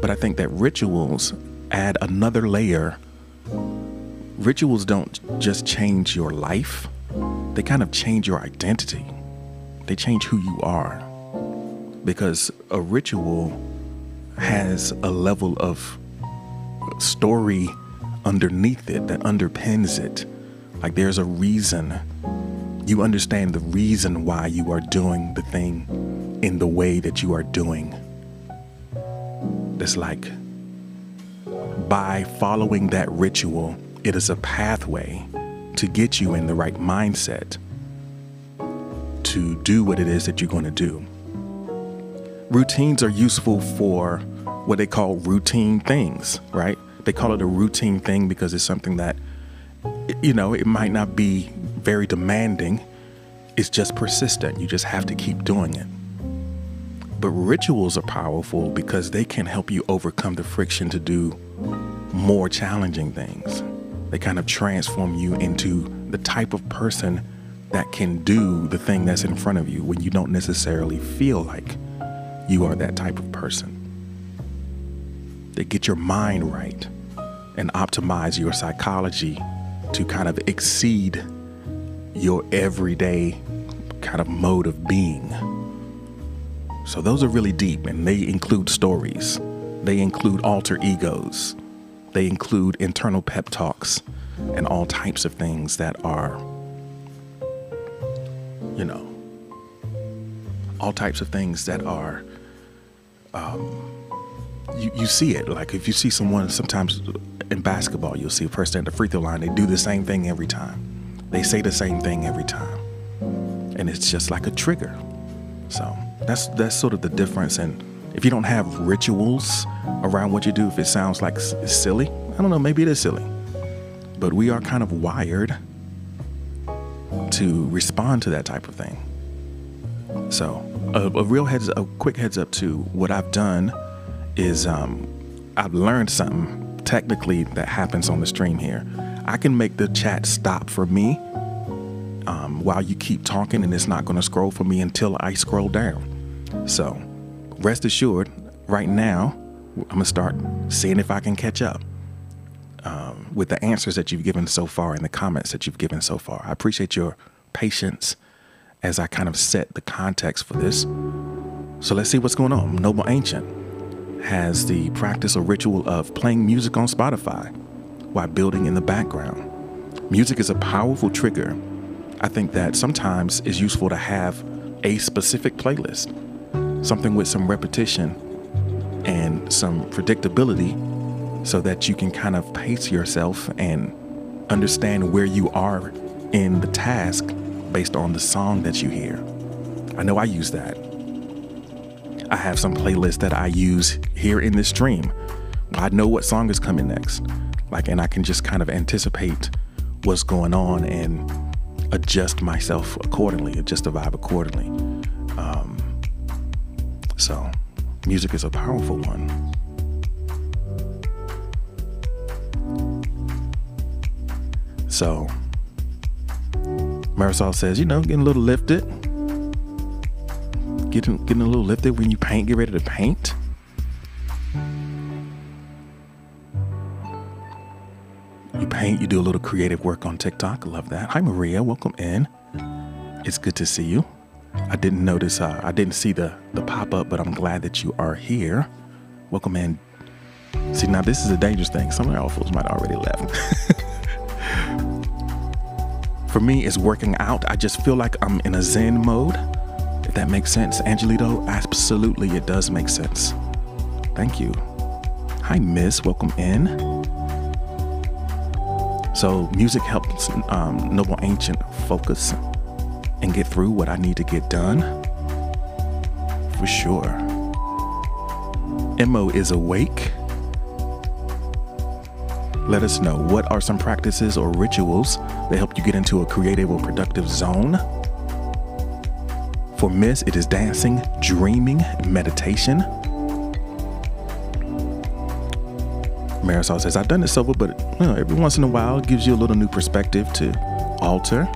But I think that rituals add another layer. Rituals don't just change your life, they kind of change your identity. They change who you are. Because a ritual has a level of story underneath it that underpins it. Like there's a reason. You understand the reason why you are doing the thing in the way that you are doing. It's like by following that ritual, it is a pathway to get you in the right mindset to do what it is that you're going to do. Routines are useful for what they call routine things, right? They call it a routine thing because it's something that, you know, it might not be very demanding. It's just persistent. You just have to keep doing it. But rituals are powerful because they can help you overcome the friction to do more challenging things. They kind of transform you into the type of person that can do the thing that's in front of you when you don't necessarily feel like you are that type of person. They get your mind right and optimize your psychology to kind of exceed your everyday kind of mode of being. So, those are really deep and they include stories, they include alter egos, they include internal pep talks, and all types of things that are, you know, all types of things that are um, you, you see it. Like if you see someone sometimes in basketball, you'll see a person at the free throw line, they do the same thing every time. They say the same thing every time. And it's just like a trigger. So that's that's sort of the difference. And if you don't have rituals around what you do, if it sounds like it's silly, I don't know, maybe it is silly. But we are kind of wired to respond to that type of thing. So a, a real heads, a quick heads up to what I've done is um, I've learned something technically that happens on the stream here. I can make the chat stop for me um, while you keep talking, and it's not going to scroll for me until I scroll down. So rest assured, right now, I'm going to start seeing if I can catch up um, with the answers that you've given so far and the comments that you've given so far. I appreciate your patience as I kind of set the context for this. So let's see what's going on. Noble Ancient has the practice or ritual of playing music on Spotify while building in the background. Music is a powerful trigger. I think that sometimes it's useful to have a specific playlist, something with some repetition and some predictability so that you can kind of pace yourself and understand where you are in the task based on the song that you hear. I know I use that. I have some playlists that I use here in this stream. I know what song is coming next. Like, and I can just kind of anticipate what's going on and adjust myself accordingly, adjust the vibe accordingly. Um, so, music is a powerful one. So, Marisol says, you know, getting a little lifted. Getting getting a little lifted when you paint, get ready to paint. You paint, you do a little creative work on TikTok. Love that. Hi Maria, welcome in. It's good to see you. I didn't notice uh, I didn't see the the pop-up, but I'm glad that you are here. Welcome in. See now this is a dangerous thing. Some of our fools might already left. For me, it's working out. I just feel like I'm in a Zen mode. That makes sense. Angelito, absolutely, it does make sense. Thank you. Hi, Miss. Welcome in. So, music helps um, Noble Ancient focus and get through what I need to get done. For sure. Mo is awake. Let us know what are some practices or rituals that help you get into a creative or productive zone. For Miss, it is dancing, dreaming, meditation. Marisol says, I've done this over, but you know, every once in a while it gives you a little new perspective to alter.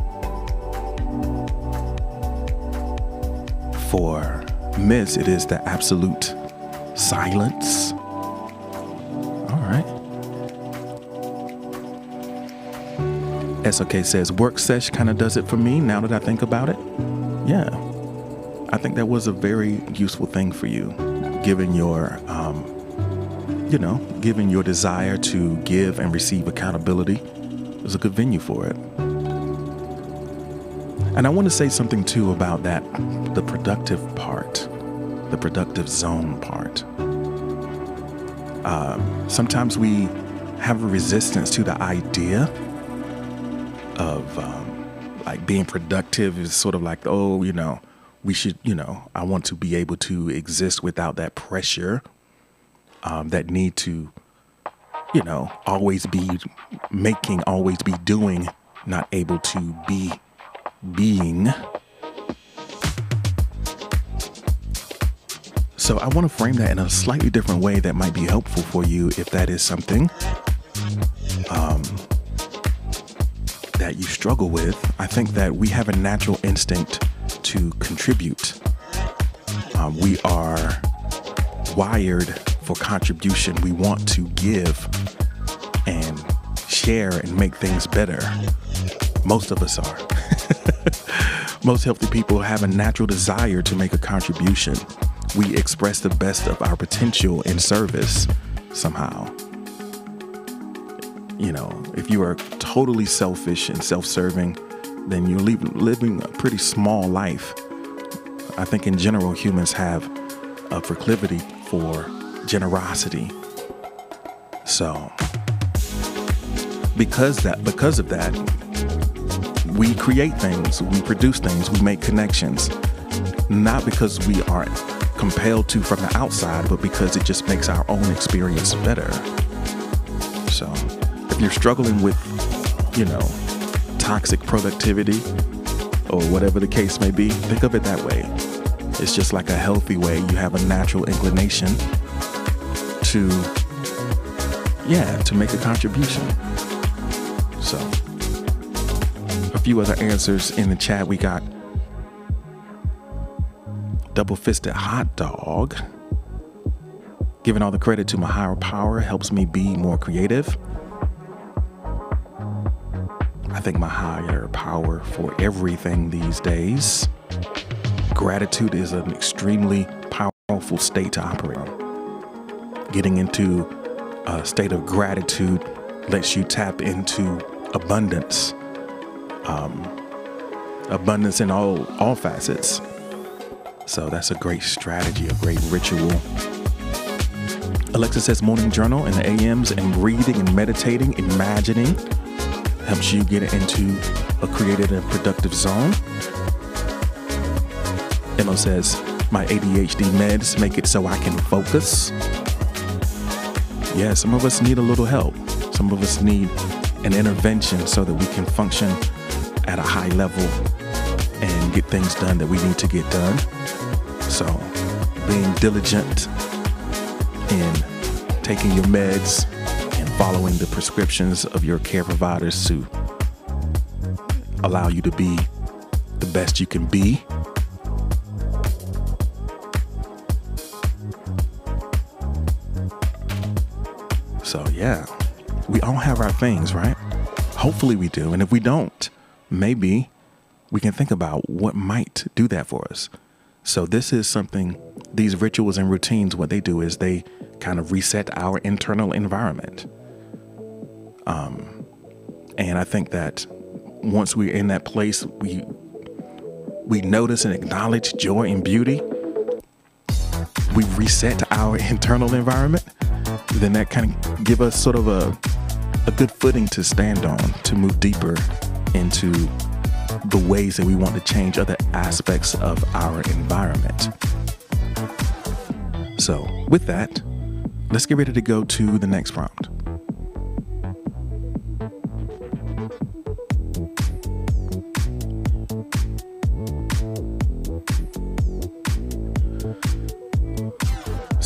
For Miss, it is the absolute silence. All right. SOK says, work sesh kind of does it for me now that I think about it. Yeah. I think that was a very useful thing for you, given your, um, you know, given your desire to give and receive accountability. It was a good venue for it. And I want to say something too about that the productive part, the productive zone part. Um, sometimes we have a resistance to the idea of um, like being productive is sort of like, oh, you know, we should, you know, I want to be able to exist without that pressure, um, that need to, you know, always be making, always be doing, not able to be being. So I want to frame that in a slightly different way that might be helpful for you if that is something. Um, that you struggle with, I think that we have a natural instinct to contribute. Um, we are wired for contribution. We want to give and share and make things better. Most of us are. Most healthy people have a natural desire to make a contribution. We express the best of our potential in service somehow you know, if you are totally selfish and self serving, then you're living a pretty small life. I think in general, humans have a proclivity for generosity. So, because that, because of that, we create things, we produce things, we make connections, not because we are compelled to from the outside, but because it just makes our own experience better. So if you're struggling with, you know, toxic productivity or whatever the case may be, think of it that way. It's just like a healthy way. You have a natural inclination to, yeah, to make a contribution. So, a few other answers in the chat. We got double fisted hot dog. Giving all the credit to my higher power helps me be more creative. I thank my higher power for everything these days. Gratitude is an extremely powerful state to operate in. Getting into a state of gratitude lets you tap into abundance, um, abundance in all all facets. So that's a great strategy, a great ritual. Alexa says morning journal in the AMs and breathing and meditating, imagining helps you get into a creative and productive zone. Emma says, My ADHD meds make it so I can focus. Yeah, some of us need a little help. Some of us need an intervention so that we can function at a high level and get things done that we need to get done. So, being diligent in taking your meds following the prescriptions of your care providers to allow you to be the best you can be. So, yeah, we all have our things, right? Hopefully, we do. And if we don't, maybe we can think about what might do that for us. So, this is something, these rituals and routines, what they do is they kind of reset our internal environment. Um, and I think that once we're in that place, we we notice and acknowledge joy and beauty. We reset our internal environment. Then that kind of give us sort of a a good footing to stand on to move deeper into the ways that we want to change other aspects of our environment. So, with that, let's get ready to go to the next prompt.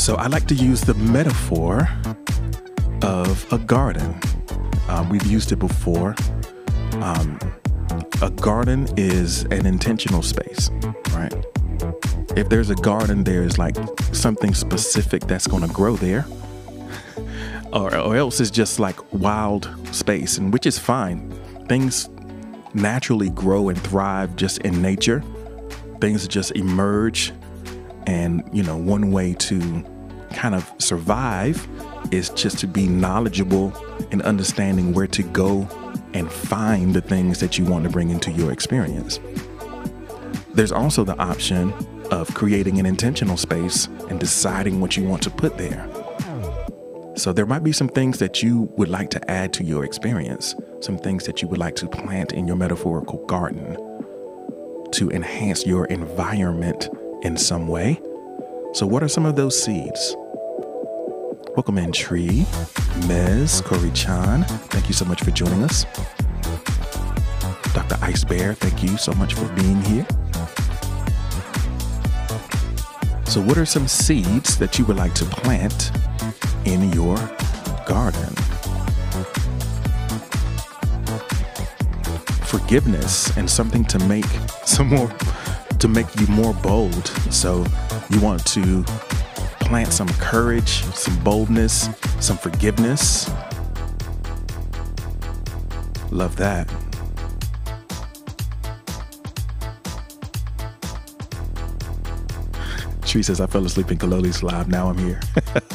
So, I like to use the metaphor of a garden. Um, we've used it before. Um, a garden is an intentional space, right? If there's a garden, there's like something specific that's going to grow there, or, or else it's just like wild space, and which is fine. Things naturally grow and thrive just in nature. Things just emerge, and you know, one way to kind of survive is just to be knowledgeable and understanding where to go and find the things that you want to bring into your experience. There's also the option of creating an intentional space and deciding what you want to put there. So, there might be some things that you would like to add to your experience, some things that you would like to plant in your metaphorical garden to enhance your environment in some way. So, what are some of those seeds? Welcome in, Tree, Mez, Corey Chan. Thank you so much for joining us. Dr. Ice Bear, thank you so much for being here. So, what are some seeds that you would like to plant in your garden? Forgiveness and something to make some more to make you more bold. So, you want to plant some courage, some boldness, some forgiveness. Love that. Tree says, I fell asleep in Kaloli's live. Now I'm here.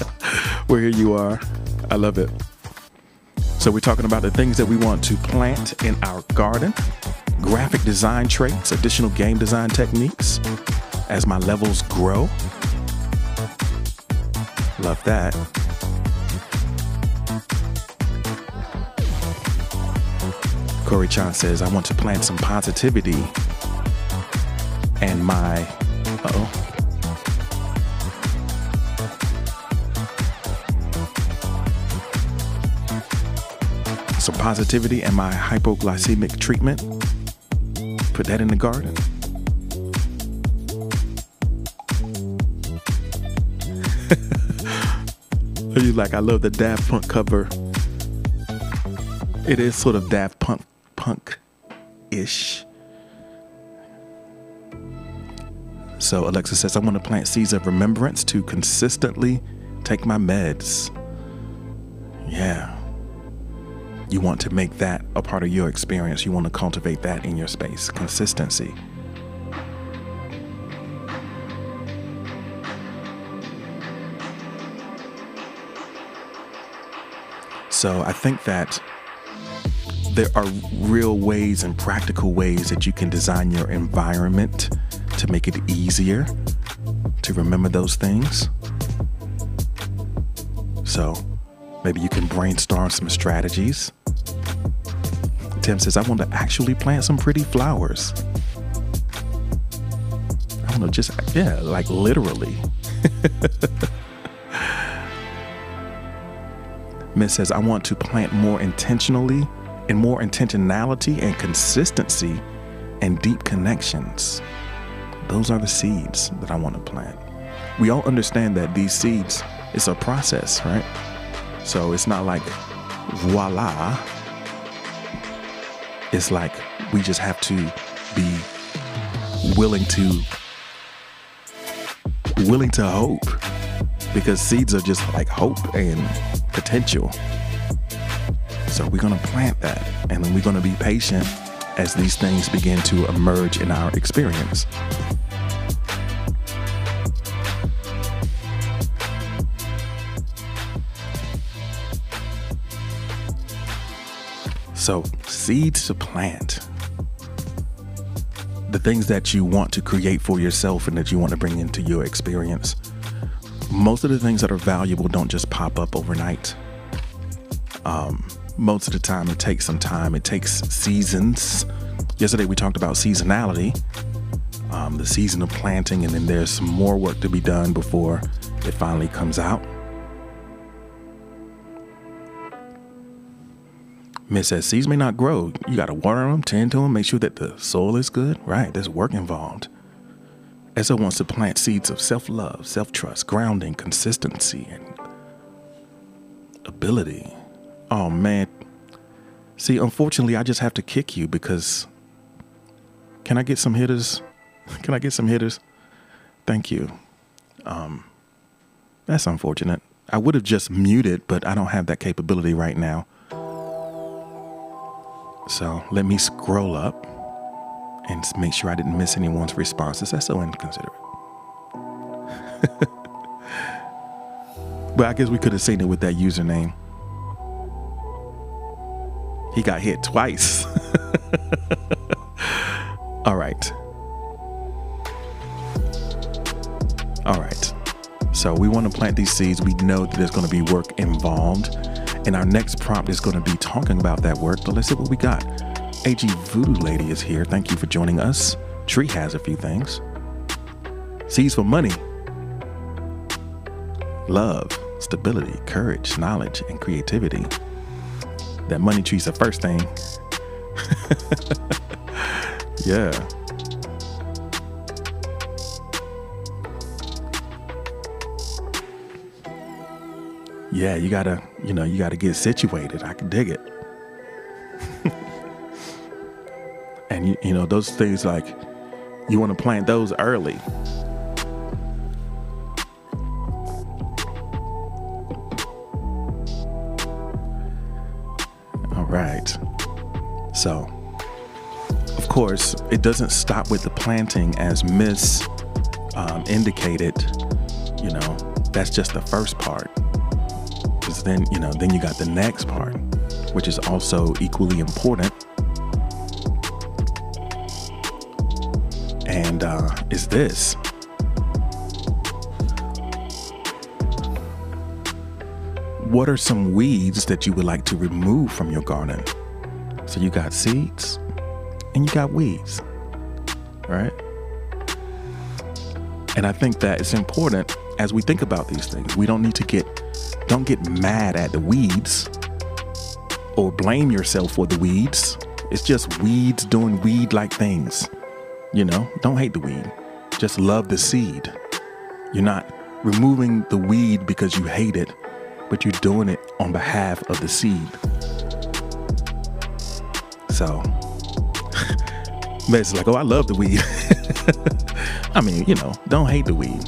Where here you are. I love it. So, we're talking about the things that we want to plant in our garden, graphic design traits, additional game design techniques as my levels grow. Love that. Corey Chan says, I want to plant some positivity and my. oh. Some positivity and my hypoglycemic treatment. Put that in the garden. Are you like, I love the Daft Punk cover. It is sort of Daft Punk punk ish. So Alexa says, I want to plant seeds of remembrance to consistently take my meds. Yeah. You want to make that a part of your experience. You want to cultivate that in your space. Consistency. So I think that there are real ways and practical ways that you can design your environment to make it easier to remember those things. So maybe you can brainstorm some strategies. Tim says, I want to actually plant some pretty flowers. I don't know, just, yeah, like literally. Miss says, I want to plant more intentionally and more intentionality and consistency and deep connections. Those are the seeds that I want to plant. We all understand that these seeds is a process, right? So it's not like voila. It's like we just have to be willing to willing to hope because seeds are just like hope and potential. So we're going to plant that and then we're going to be patient as these things begin to emerge in our experience. So, seeds to plant. The things that you want to create for yourself and that you want to bring into your experience. Most of the things that are valuable don't just pop up overnight. Um, most of the time, it takes some time, it takes seasons. Yesterday, we talked about seasonality, um, the season of planting, and then there's some more work to be done before it finally comes out. Miss says seeds may not grow. You got to water them, tend to them, make sure that the soil is good. Right, there's work involved. Essa wants to plant seeds of self love, self trust, grounding, consistency, and ability. Oh man. See, unfortunately, I just have to kick you because. Can I get some hitters? Can I get some hitters? Thank you. Um, that's unfortunate. I would have just muted, but I don't have that capability right now. So let me scroll up and make sure I didn't miss anyone's responses. That's so inconsiderate. but I guess we could have seen it with that username. He got hit twice. All right. All right. So we want to plant these seeds. We know that there's going to be work involved. And our next prompt is going to be talking about that work, but let's see what we got. AG Voodoo Lady is here. Thank you for joining us. Tree has a few things. Seeds for money, love, stability, courage, knowledge, and creativity. That money tree's the first thing. yeah. Yeah, you gotta, you know, you gotta get situated. I can dig it. and you, you know, those things like you want to plant those early. All right. So, of course, it doesn't stop with the planting, as Miss um, indicated. You know, that's just the first part then you know then you got the next part which is also equally important. And uh, is this. What are some weeds that you would like to remove from your garden? So you got seeds and you got weeds right? And i think that it's important as we think about these things we don't need to get don't get mad at the weeds or blame yourself for the weeds. It's just weeds doing weed like things. You know, don't hate the weed. Just love the seed. You're not removing the weed because you hate it, but you're doing it on behalf of the seed. So, it's like, oh, I love the weed. I mean, you know, don't hate the weed.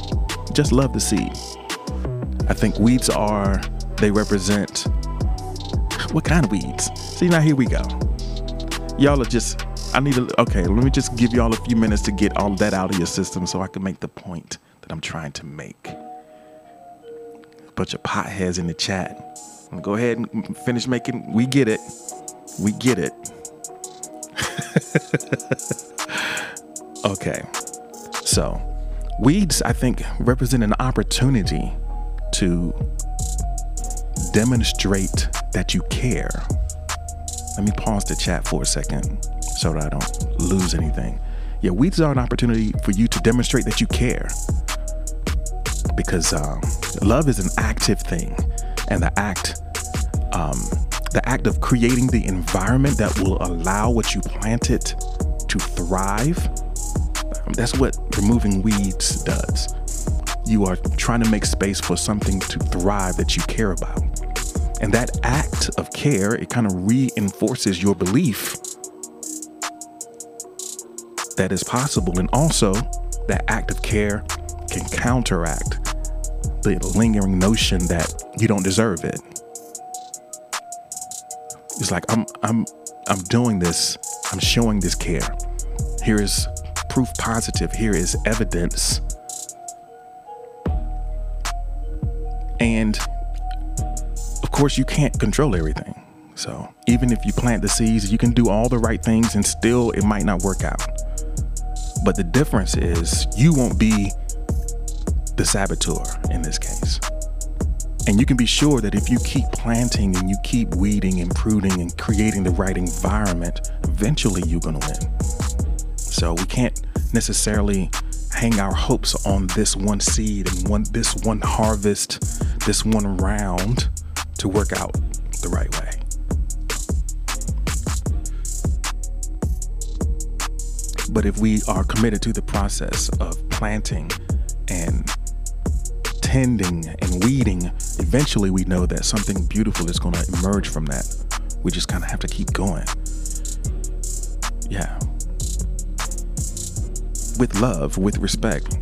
Just love the seed. I think weeds are, they represent what kind of weeds? See, now here we go. Y'all are just, I need to, okay, let me just give y'all a few minutes to get all that out of your system so I can make the point that I'm trying to make. Bunch of potheads in the chat. Go ahead and finish making, we get it. We get it. okay. So, weeds, I think, represent an opportunity to demonstrate that you care. Let me pause the chat for a second so that I don't lose anything. Yeah, weeds are an opportunity for you to demonstrate that you care. Because um, love is an active thing, and the act um, the act of creating the environment that will allow what you planted to thrive. That's what removing weeds does. You are trying to make space for something to thrive that you care about. And that act of care, it kind of reinforces your belief that is possible. And also, that act of care can counteract the lingering notion that you don't deserve it. It's like I'm I'm I'm doing this. I'm showing this care. Here is proof positive. Here is evidence. And of course, you can't control everything. So even if you plant the seeds, you can do all the right things and still it might not work out. But the difference is you won't be the saboteur in this case. And you can be sure that if you keep planting and you keep weeding and pruning and creating the right environment, eventually you're going to win. So we can't necessarily hang our hopes on this one seed and one this one harvest, this one round to work out the right way. But if we are committed to the process of planting and tending and weeding, eventually we know that something beautiful is going to emerge from that. We just kind of have to keep going. Yeah. With love, with respect,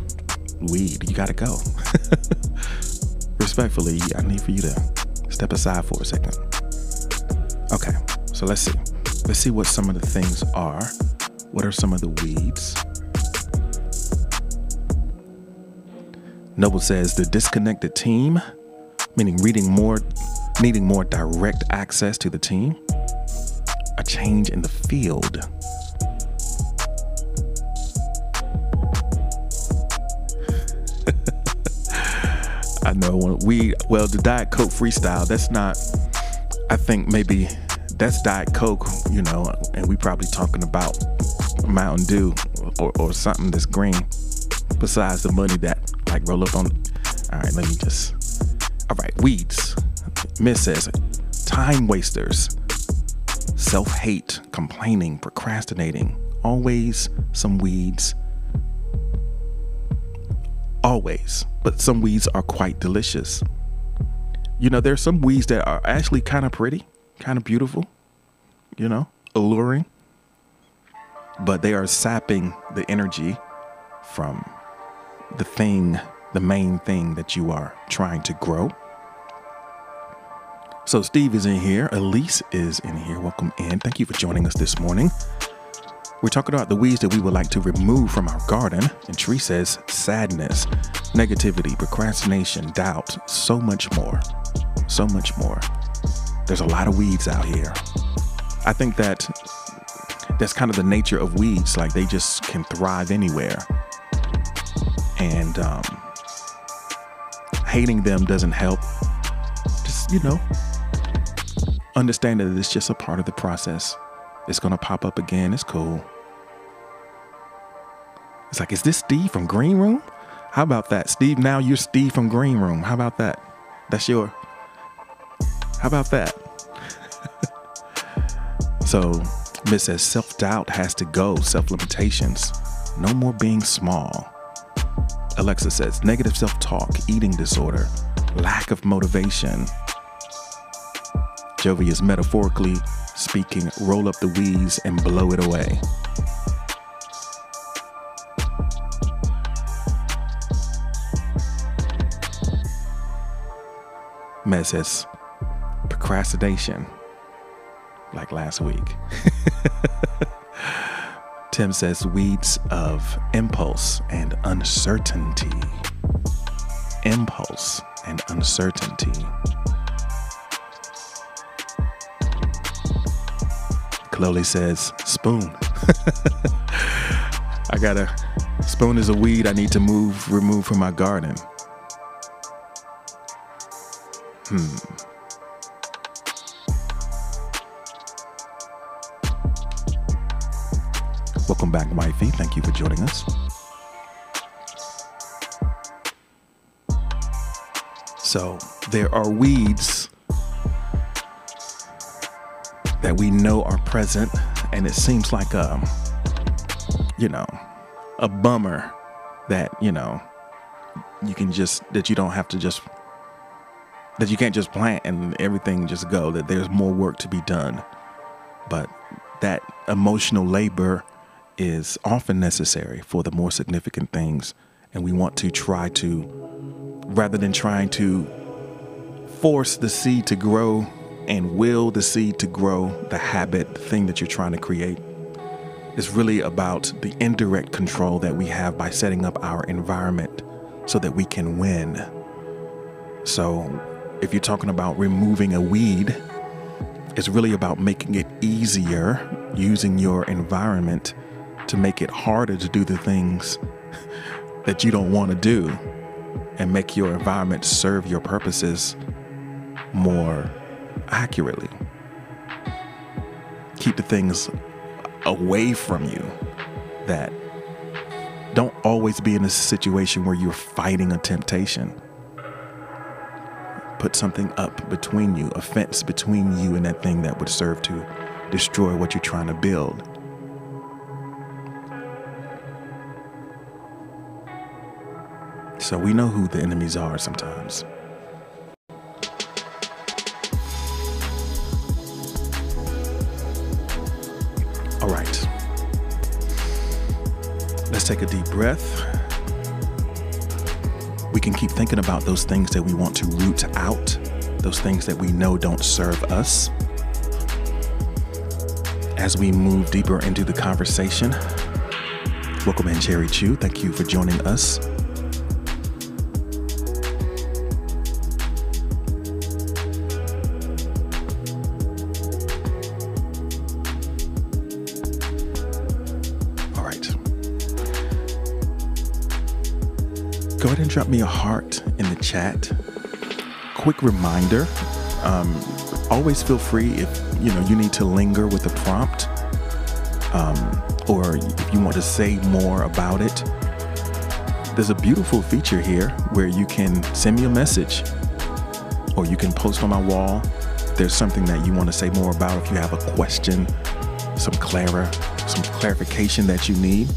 weed, you got to go. Respectfully, I need for you to step aside for a second. Okay, so let's see. Let's see what some of the things are. What are some of the weeds? Noble says the disconnected team, meaning reading more, needing more direct access to the team, a change in the field. I know when we well the Diet Coke freestyle. That's not. I think maybe that's Diet Coke, you know, and we probably talking about Mountain Dew or, or something that's green. Besides the money that like roll up on. All right, let me just. All right, weeds. Miss says, time wasters, self hate, complaining, procrastinating, always some weeds. Always, but some weeds are quite delicious. You know, there's some weeds that are actually kind of pretty, kind of beautiful, you know, alluring, but they are sapping the energy from the thing, the main thing that you are trying to grow. So, Steve is in here. Elise is in here. Welcome in. Thank you for joining us this morning. We're talking about the weeds that we would like to remove from our garden. And Tree says sadness, negativity, procrastination, doubt, so much more. So much more. There's a lot of weeds out here. I think that that's kind of the nature of weeds. Like they just can thrive anywhere and um, hating them doesn't help. Just, you know, understand that it's just a part of the process. It's to pop up again. It's cool. It's like, is this Steve from Green Room? How about that? Steve, now you're Steve from Green Room. How about that? That's your. How about that? so, Miss says self doubt has to go, self limitations. No more being small. Alexa says negative self talk, eating disorder, lack of motivation. Jovi is metaphorically speaking, roll up the weeds and blow it away. Med says procrastination, like last week. Tim says weeds of impulse and uncertainty. Impulse and uncertainty. Chloe says spoon. I got a spoon is a weed I need to move, remove from my garden. Hmm. Welcome back, Wifey. Thank you for joining us. So, there are weeds that we know are present, and it seems like a, you know, a bummer that you know you can just that you don't have to just that you can't just plant and everything just go. That there's more work to be done, but that emotional labor is often necessary for the more significant things, and we want to try to rather than trying to force the seed to grow and will the seed to grow, the habit, the thing that you're trying to create, is really about the indirect control that we have by setting up our environment so that we can win. So, if you're talking about removing a weed, it's really about making it easier using your environment to make it harder to do the things that you don't want to do and make your environment serve your purposes more accurately. Keep the things away from you that don't always be in a situation where you're fighting a temptation. Put something up between you, a fence between you and that thing that would serve to destroy what you're trying to build. So we know who the enemies are sometimes. Let's take a deep breath. We can keep thinking about those things that we want to root out, those things that we know don't serve us. As we move deeper into the conversation, welcome in, Cherry Chew. Thank you for joining us. Drop me a heart in the chat. Quick reminder um, always feel free if you know you need to linger with a prompt um, or if you want to say more about it. There's a beautiful feature here where you can send me a message or you can post on my wall. There's something that you want to say more about if you have a question some clara some clarification that you need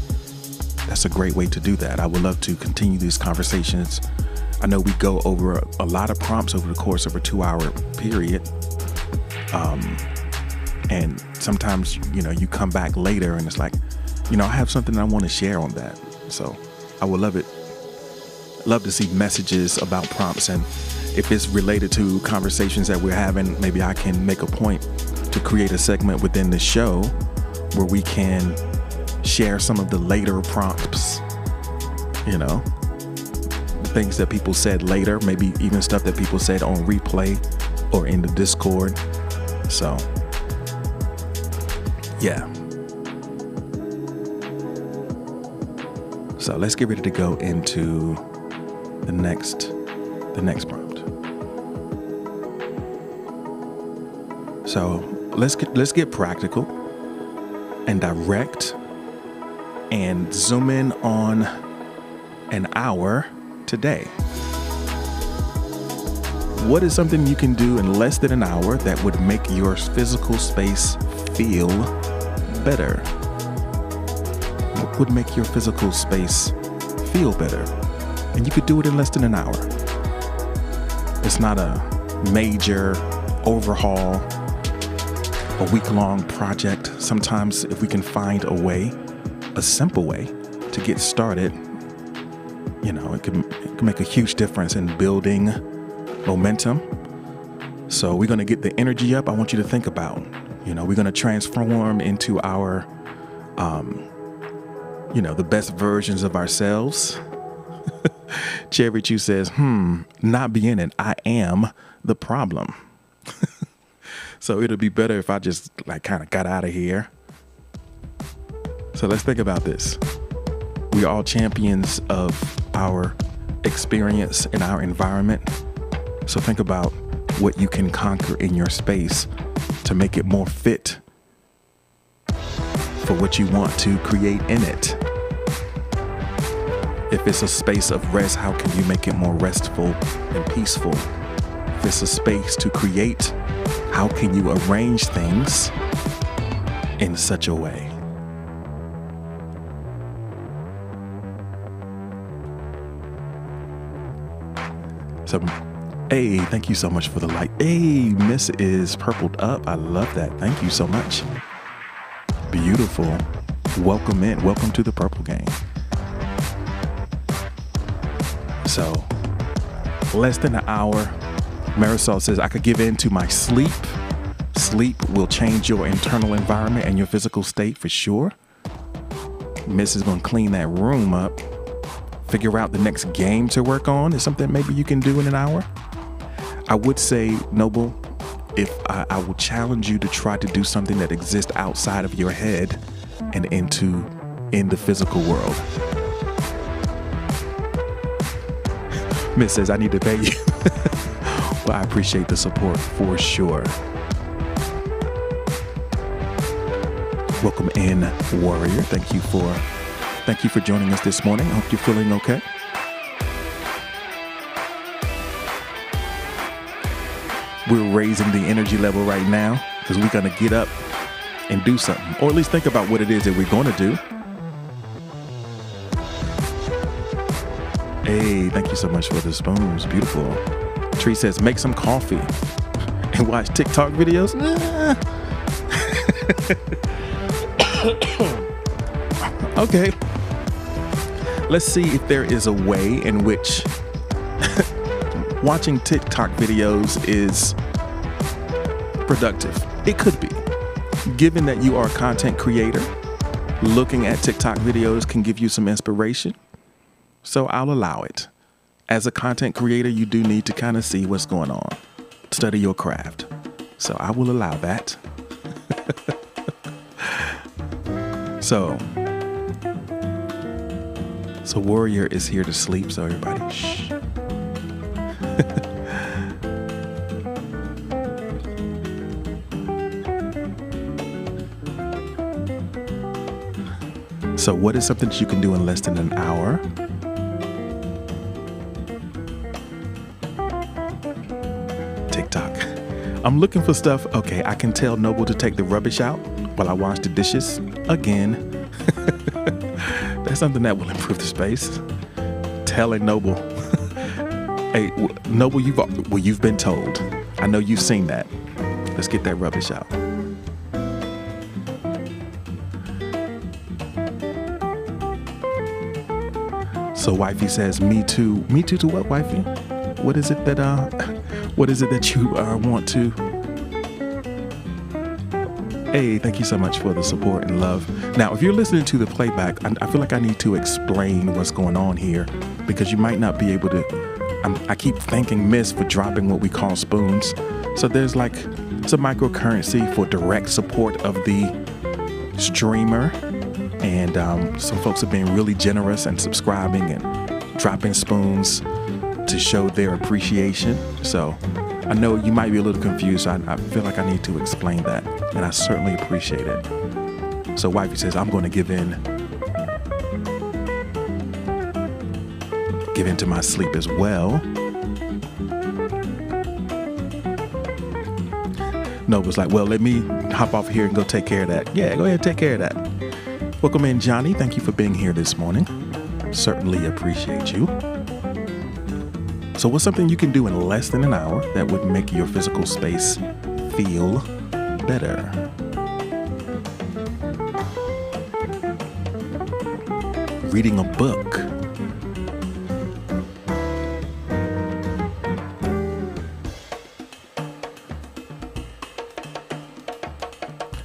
that's a great way to do that. I would love to continue these conversations. I know we go over a, a lot of prompts over the course of a two hour period. Um, and sometimes, you know, you come back later and it's like, you know, I have something I want to share on that. So I would love it. Love to see messages about prompts. And if it's related to conversations that we're having, maybe I can make a point to create a segment within the show where we can share some of the later prompts, you know, things that people said later, maybe even stuff that people said on replay or in the Discord. So, yeah. So let's get ready to go into the next the next prompt. So let's get let's get practical and direct and zoom in on an hour today. What is something you can do in less than an hour that would make your physical space feel better? What would make your physical space feel better? And you could do it in less than an hour. It's not a major overhaul, a week long project. Sometimes, if we can find a way a simple way to get started, you know, it can, it can make a huge difference in building momentum. So we're going to get the energy up. I want you to think about, you know, we're going to transform into our, um, you know, the best versions of ourselves. Cherry Chew says, hmm, not being it, I am the problem. so it'll be better if I just like kind of got out of here so let's think about this. We are all champions of our experience in our environment. So think about what you can conquer in your space to make it more fit for what you want to create in it. If it's a space of rest, how can you make it more restful and peaceful if it's a space to create, how can you arrange things in such a way? So, hey, thank you so much for the light. Hey, Miss is purpled up. I love that. Thank you so much. Beautiful. Welcome in. Welcome to the Purple game. So, less than an hour. Marisol says, I could give in to my sleep. Sleep will change your internal environment and your physical state for sure. Miss is going to clean that room up figure out the next game to work on is something maybe you can do in an hour. I would say, Noble, if I, I will challenge you to try to do something that exists outside of your head and into in the physical world. Miss says, I need to pay you. well, I appreciate the support for sure. Welcome in, Warrior. Thank you for Thank you for joining us this morning. I hope you're feeling okay. We're raising the energy level right now because we're going to get up and do something, or at least think about what it is that we're going to do. Hey, thank you so much for the spoons. Beautiful. Tree says, make some coffee and watch TikTok videos. okay let's see if there is a way in which watching TikTok videos is productive. It could be. Given that you are a content creator, looking at TikTok videos can give you some inspiration. So I'll allow it. As a content creator, you do need to kind of see what's going on, study your craft. So I will allow that. so so Warrior is here to sleep, so everybody shh. so what is something that you can do in less than an hour? TikTok. I'm looking for stuff. Okay, I can tell Noble to take the rubbish out while I wash the dishes again. That's something that will improve the space. Telling Noble, hey, Noble, you've well, you've been told. I know you've seen that. Let's get that rubbish out. So wifey says, "Me too. Me too. To what, wifey? What is it that uh, what is it that you uh, want to?" Hey, thank you so much for the support and love. Now, if you're listening to the playback, I, feel like I need to explain what's going on here because you might not be able to. I'm, i keep thanking Miss for dropping what we call spoons. So there's like some microcurrency for direct support of the streamer. And um, some folks have been really generous and subscribing and dropping spoons to show their appreciation. So I know you might be a little confused. I, I feel like I need to explain that, and I certainly appreciate it. So, wifey says, I'm going to give in, give into my sleep as well. Nova's like, well, let me hop off here and go take care of that. Yeah, go ahead, take care of that. Welcome in, Johnny. Thank you for being here this morning. Certainly appreciate you. So, what's something you can do in less than an hour that would make your physical space feel better? Reading a book.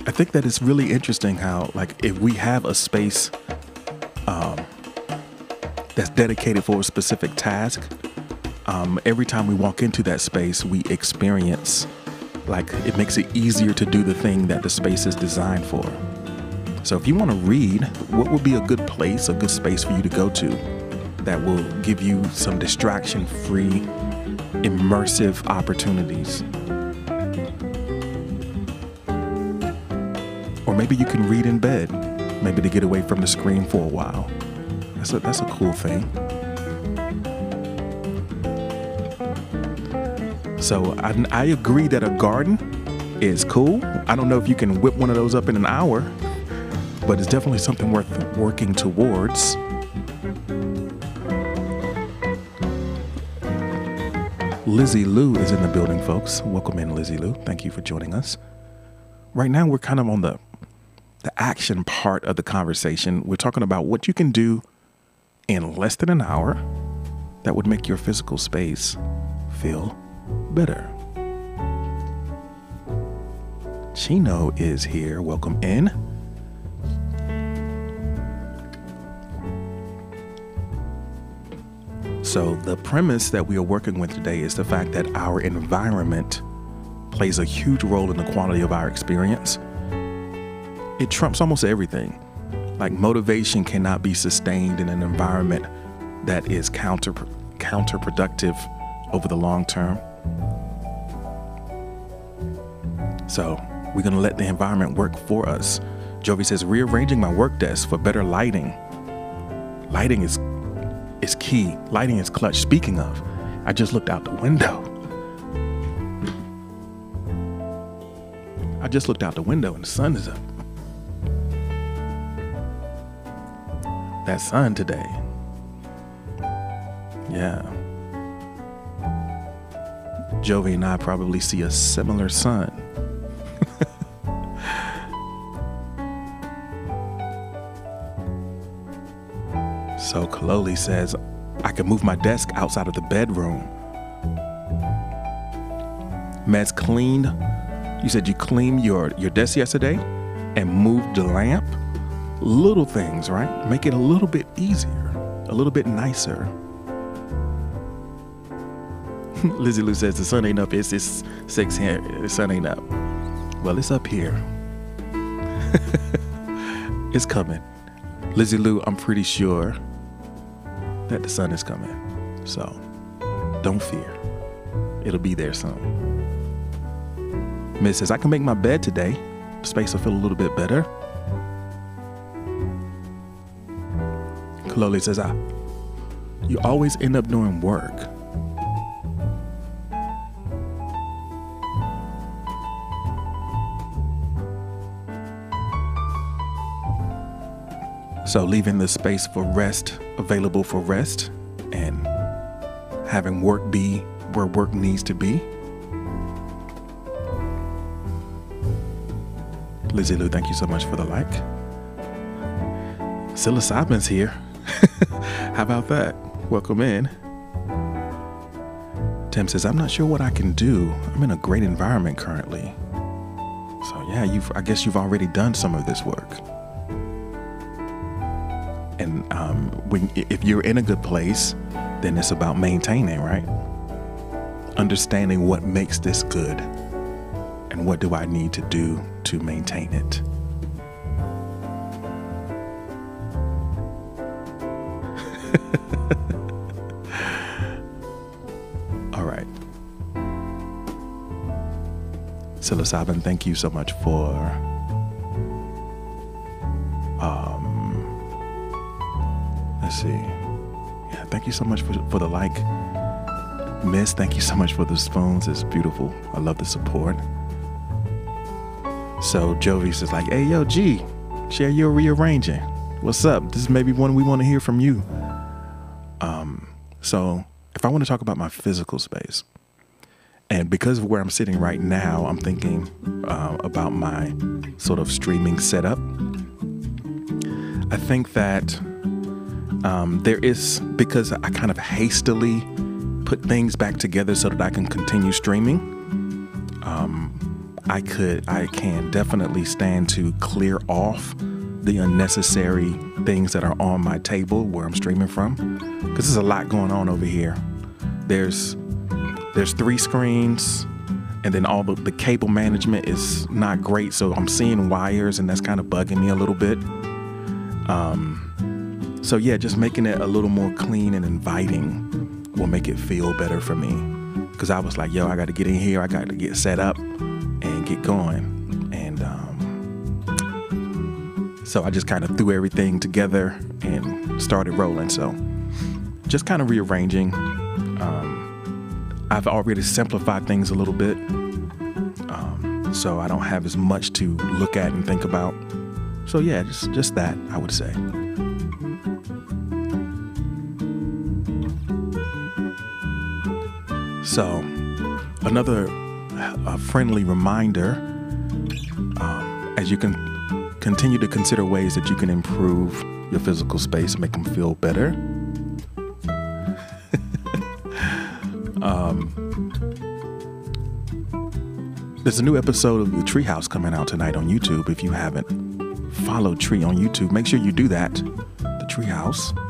I think that it's really interesting how, like, if we have a space um, that's dedicated for a specific task, um, every time we walk into that space, we experience like it makes it easier to do the thing that the space is designed for. So, if you want to read, what would be a good place, a good space for you to go to that will give you some distraction free, immersive opportunities? Or maybe you can read in bed, maybe to get away from the screen for a while. That's a, that's a cool thing. So I, I agree that a garden is cool. I don't know if you can whip one of those up in an hour, but it's definitely something worth working towards. Lizzie Lou is in the building, folks. Welcome in, Lizzie Lou. Thank you for joining us. Right now, we're kind of on the the action part of the conversation. We're talking about what you can do in less than an hour that would make your physical space feel better. Chino is here. Welcome in. So, the premise that we are working with today is the fact that our environment plays a huge role in the quality of our experience. It trumps almost everything. Like, motivation cannot be sustained in an environment that is counter counterproductive over the long term. So, we're to let the environment work for us. Jovi says, rearranging my work desk for better lighting. Lighting is is key. Lighting is clutch. Speaking of, I just looked out the window. I just looked out the window and the sun is up. That sun today. Yeah. Jovi and I probably see a similar sun. So Kaloli says, I can move my desk outside of the bedroom. Mez cleaned. You said you cleaned your, your desk yesterday and moved the lamp. Little things, right? Make it a little bit easier, a little bit nicer. Lizzie Lou says the sun ain't up. It's it's six here. The sun ain't up. Well, it's up here. it's coming. Lizzie Lou, I'm pretty sure that the sun is coming. So don't fear, it'll be there soon. Miss says, I can make my bed today. The space will feel a little bit better. Kaloli says, I, you always end up doing work. So, leaving the space for rest available for rest and having work be where work needs to be. Lizzie Lou, thank you so much for the like. Psilocybin's here. How about that? Welcome in. Tim says, I'm not sure what I can do. I'm in a great environment currently. So yeah, you've I guess you've already done some of this work um, when if you're in a good place, then it's about maintaining, right? Understanding what makes this good, and what do I need to do to maintain it. All right. Psilocybin, thank you so much for you so much for, for the like. Miss, thank you so much for the spoons. It's beautiful. I love the support. So Jovi's is like, hey, yo, G, share your rearranging. What's up? This is maybe one we want to hear from you. Um, so if I want to talk about my physical space, and because of where I'm sitting right now, I'm thinking uh, about my sort of streaming setup. I think that um, there is because I kind of hastily put things back together so that I can continue streaming. Um, I could, I can definitely stand to clear off the unnecessary things that are on my table where I'm streaming from, because there's a lot going on over here. There's there's three screens, and then all the, the cable management is not great. So I'm seeing wires, and that's kind of bugging me a little bit. Um, so, yeah, just making it a little more clean and inviting will make it feel better for me. Because I was like, yo, I got to get in here, I got to get set up and get going. And um, so I just kind of threw everything together and started rolling. So, just kind of rearranging. Um, I've already simplified things a little bit. Um, so I don't have as much to look at and think about. So yeah, just just that I would say. So another uh, friendly reminder um, as you can continue to consider ways that you can improve your physical space, make them feel better. um, there's a new episode of the Treehouse coming out tonight on YouTube. If you haven't followed Tree on YouTube, make sure you do that. The Treehouse.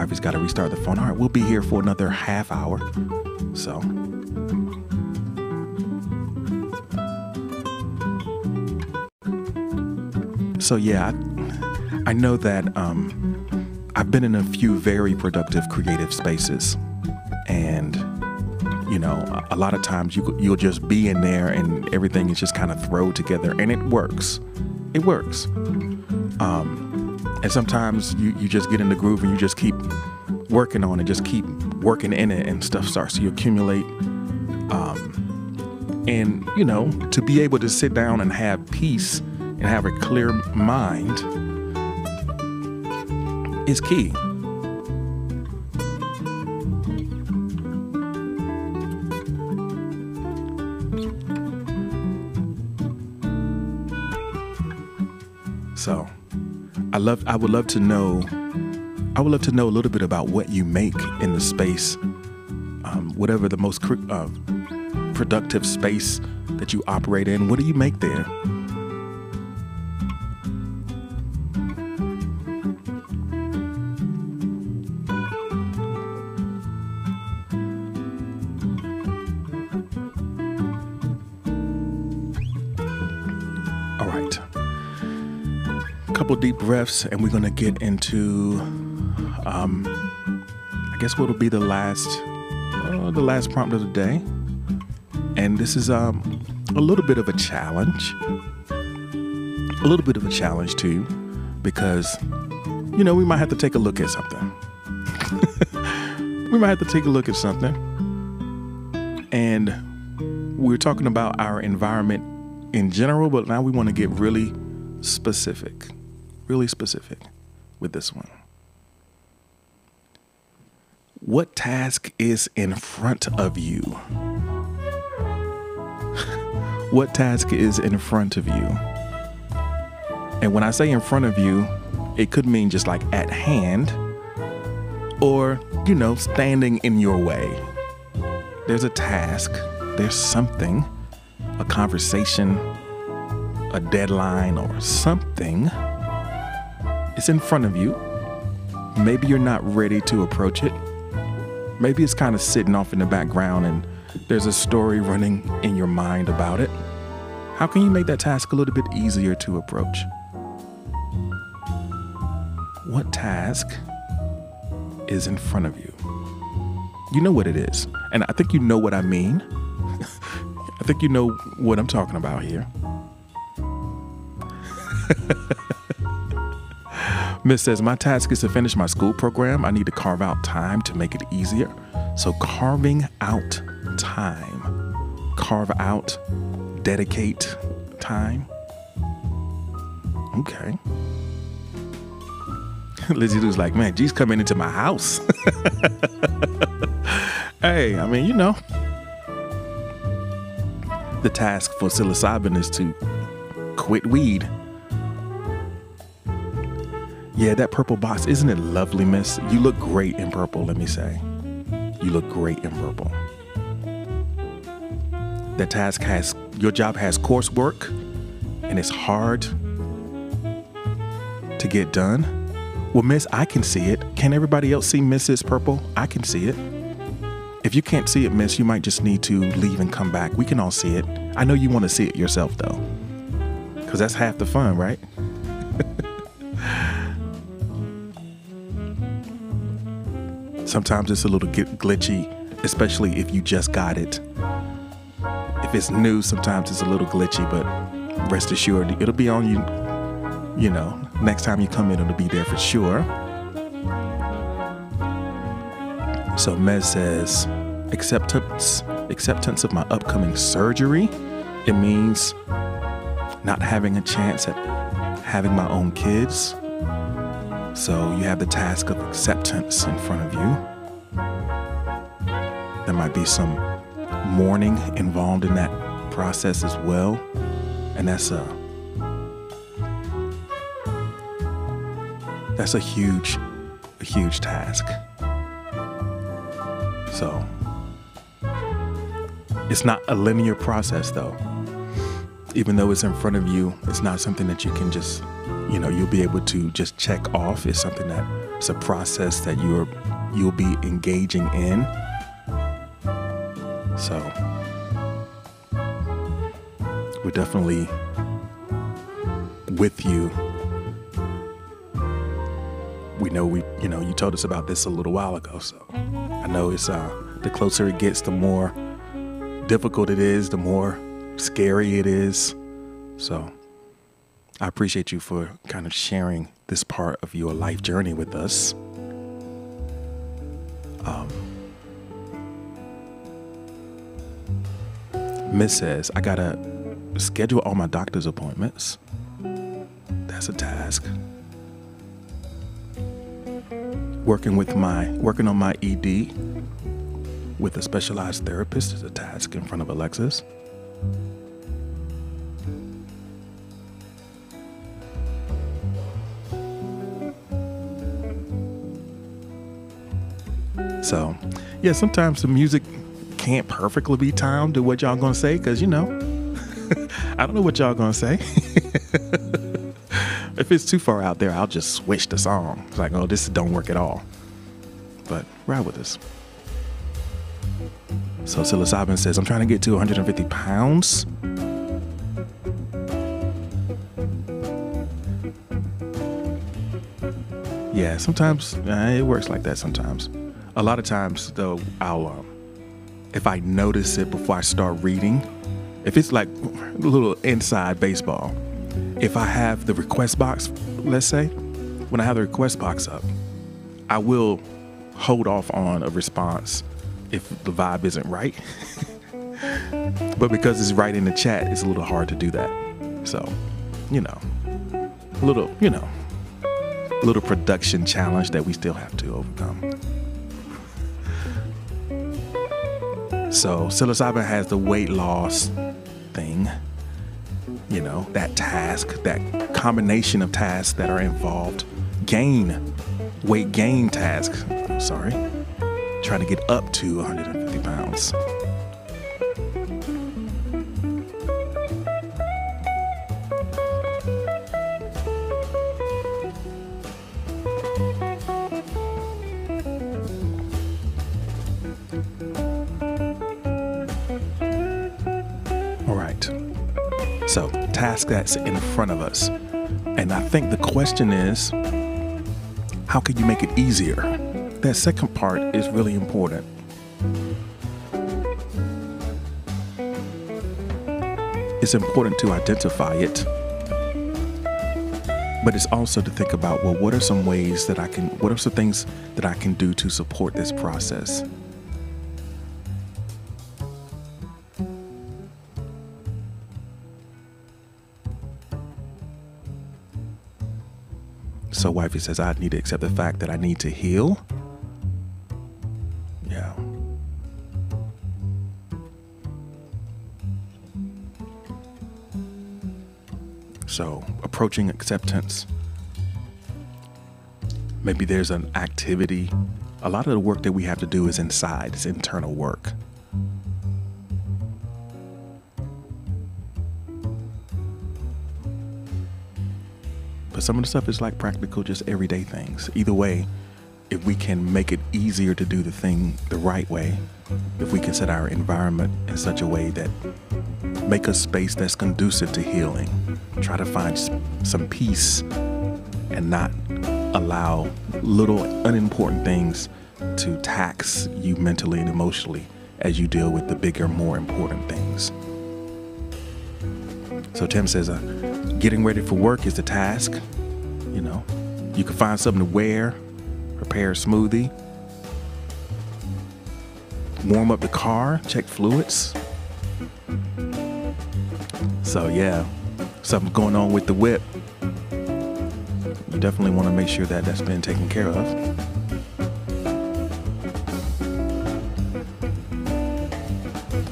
Wifey's got to restart the phone. All right, we'll be here for another half hour. So. So yeah, I, I know that um, I've been in a few very productive creative spaces, and you know, a, a lot of times you you'll just be in there and everything is just kind of thrown together, and it works. It works. Um, and sometimes you, you just get in the groove and you just keep working on it, just keep working in it, and stuff starts to accumulate. Um, and, you know, to be able to sit down and have peace and have a clear mind is key. Love I would love to know I would love to know a little bit about what you make in the space, um, whatever the most uh, productive space that you operate in. What do you make there? Breaths, and we're going to get into, um, I guess, what'll be the last, uh, the last prompt of the day. And this is um, a little bit of a challenge, a little bit of a challenge too, because you know we might have to take a look at something. we might have to take a look at something, and we're talking about our environment in general, but now we want to get really specific, really specific with this one. What task is in front of you? what task is in front of you? And when I say in front of you, it could mean just like at hand or, you know, standing in your way. There's a task, there's something, a conversation, a deadline, or something. It's in front of you. Maybe you're not ready to approach it. Maybe it's kind of sitting off in the background and there's a story running in your mind about it. How can you make that task a little bit easier to approach? What task is in front of you? You know what it is. And I think you know what I mean. I think you know what I'm talking about here. Miss says, My task is to finish my school program. I need to carve out time to make it easier. So, carving out time, carve out, dedicate time. Okay. Lizzie was like, Man, G's coming into my house. hey, I mean, you know, the task for psilocybin is to quit weed. Yeah, that purple box, isn't it lovely, miss? You look great in purple, let me say. You look great in purple. That task has, your job has coursework and it's hard to get done. Well, miss, I can see it. Can everybody else see Mrs. Purple? I can see it. If you can't see it, miss, you might just need to leave and come back. We can all see it. I know you want to see it yourself, though, because that's half the fun, right? Sometimes it's a little glitchy, especially if you just got it. If it's new, sometimes it's a little glitchy, but rest assured, it'll be on you. You know, next time you come in, it'll be there for sure. So Mez says, acceptance, acceptance of my upcoming surgery. It means not having a chance at having my own kids. So you have the task of acceptance in front of you. There might be some mourning involved in that process as well. And that's a that's a huge a huge task. So it's not a linear process though. Even though it's in front of you, it's not something that you can just, you know, you'll be able to just check off. It's something that it's a process that you're you'll be engaging in. So we're definitely with you. We know we, you know, you told us about this a little while ago, so I know it's uh the closer it gets, the more difficult it is, the more scary it is. So I appreciate you for kind of sharing this part of your life journey with us. Um, Miss says, I gotta schedule all my doctor's appointments. That's a task. Working with my working on my ED with a specialized therapist is a task in front of Alexis. So, yeah, sometimes the music can't perfectly be timed to what y'all gonna say, because you know, I don't know what y'all gonna say. if it's too far out there, I'll just switch the song. It's like, oh, this don't work at all. But ride with us. So psilocybin says, I'm trying to get to 150 pounds. Yeah, sometimes uh, it works like that. Sometimes, a lot of times though, I'll um, if I notice it before I start reading, if it's like a little inside baseball, if I have the request box, let's say, when I have the request box up, I will hold off on a response if the vibe isn't right. but because it's right in the chat, it's a little hard to do that. So, you know, a little, you know, a little production challenge that we still have to overcome. So, psilocybin has the weight loss thing, you know, that task, that combination of tasks that are involved. Gain, weight gain tasks. I'm sorry trying to get up to 150 pounds. Task that's in front of us. And I think the question is how can you make it easier? that second part is really important. It's important to identify it, but it's also to think about well, what are some ways that I can, what are some things that I can do to support this process? So, wifey says, I need to accept the fact that I need to heal Yeah. So, approaching acceptance. Maybe there's an activity. A lot of the work that we have to do is inside, it's internal work. Some of the stuff is like practical, just everyday things. Either way, if we can make it easier to do the thing the right way, if we can set our environment in such a way that make a space that's conducive to healing, try to find some peace and not allow little unimportant things to tax you mentally and emotionally as you deal with the bigger, more important things. So Tim says, uh, getting ready for work is the task. You can find something to wear, prepare a smoothie, warm up the car, check fluids. So, yeah, something's going on with the whip. You definitely want to make sure that that's been taken care of.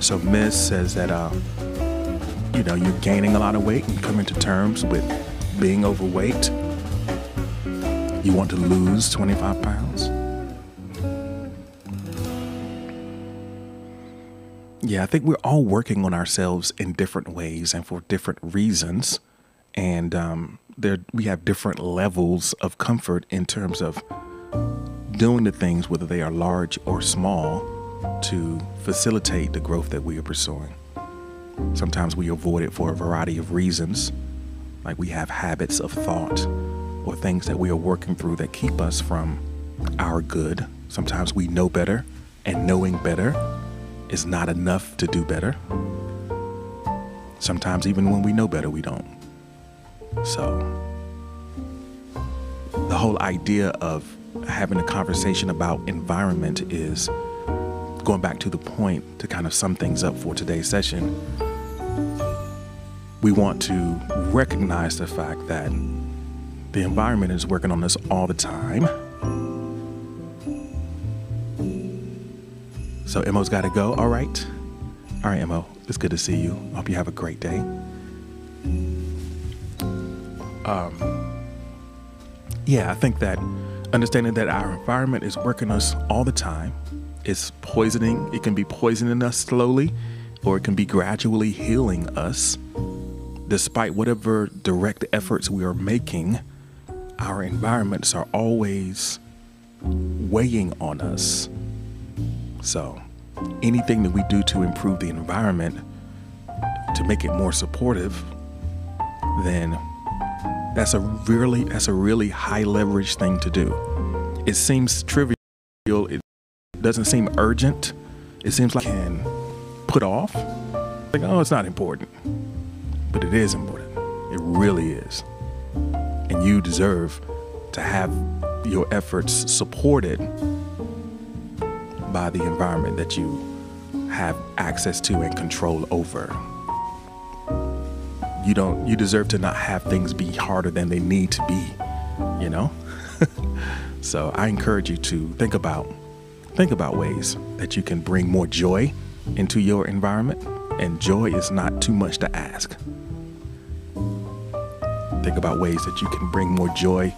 So, Miss says that, uh, you know, you're gaining a lot of weight and coming to terms with being overweight. You want to lose 25 pounds. Yeah, I think we're all working on ourselves in different ways and for different reasons. And um, there, we have different levels of comfort in terms of doing the things, whether they are large or small, to facilitate the growth that we are pursuing. Sometimes we avoid it for a variety of reasons, like we have habits of thought or things that we are working through that keep us from our good. Sometimes we know better, and knowing better is not enough to do better. Sometimes, even when we know better, we don't. So, the whole idea of having a conversation about environment is going back to the point to kind of sum things up for today's session. We want to recognize the fact that the environment is working on us all the time So Emo's got to go. All right. All right, Emo. It's good to see you. I hope you have a great day. Um, yeah, I think that understanding that our environment is working on us all the time is poisoning. It can be poisoning us slowly, or it can be gradually healing us. Despite whatever direct efforts we are making, our environments are always weighing on us so, anything that we do to improve the environment, to make it more supportive, then that's a really that's a really high leverage thing to do. It seems trivial. It doesn't seem urgent. It seems like can put off. Like, oh, it's not important. But it is important. It really is. And you deserve to have your efforts supported by the environment that you have access to and control over. You don't you deserve to not have things be harder than they need to be, you know? so I encourage you to think about think about ways that you can bring more joy into your environment and joy is not too much to ask. Think about ways that you can bring more joy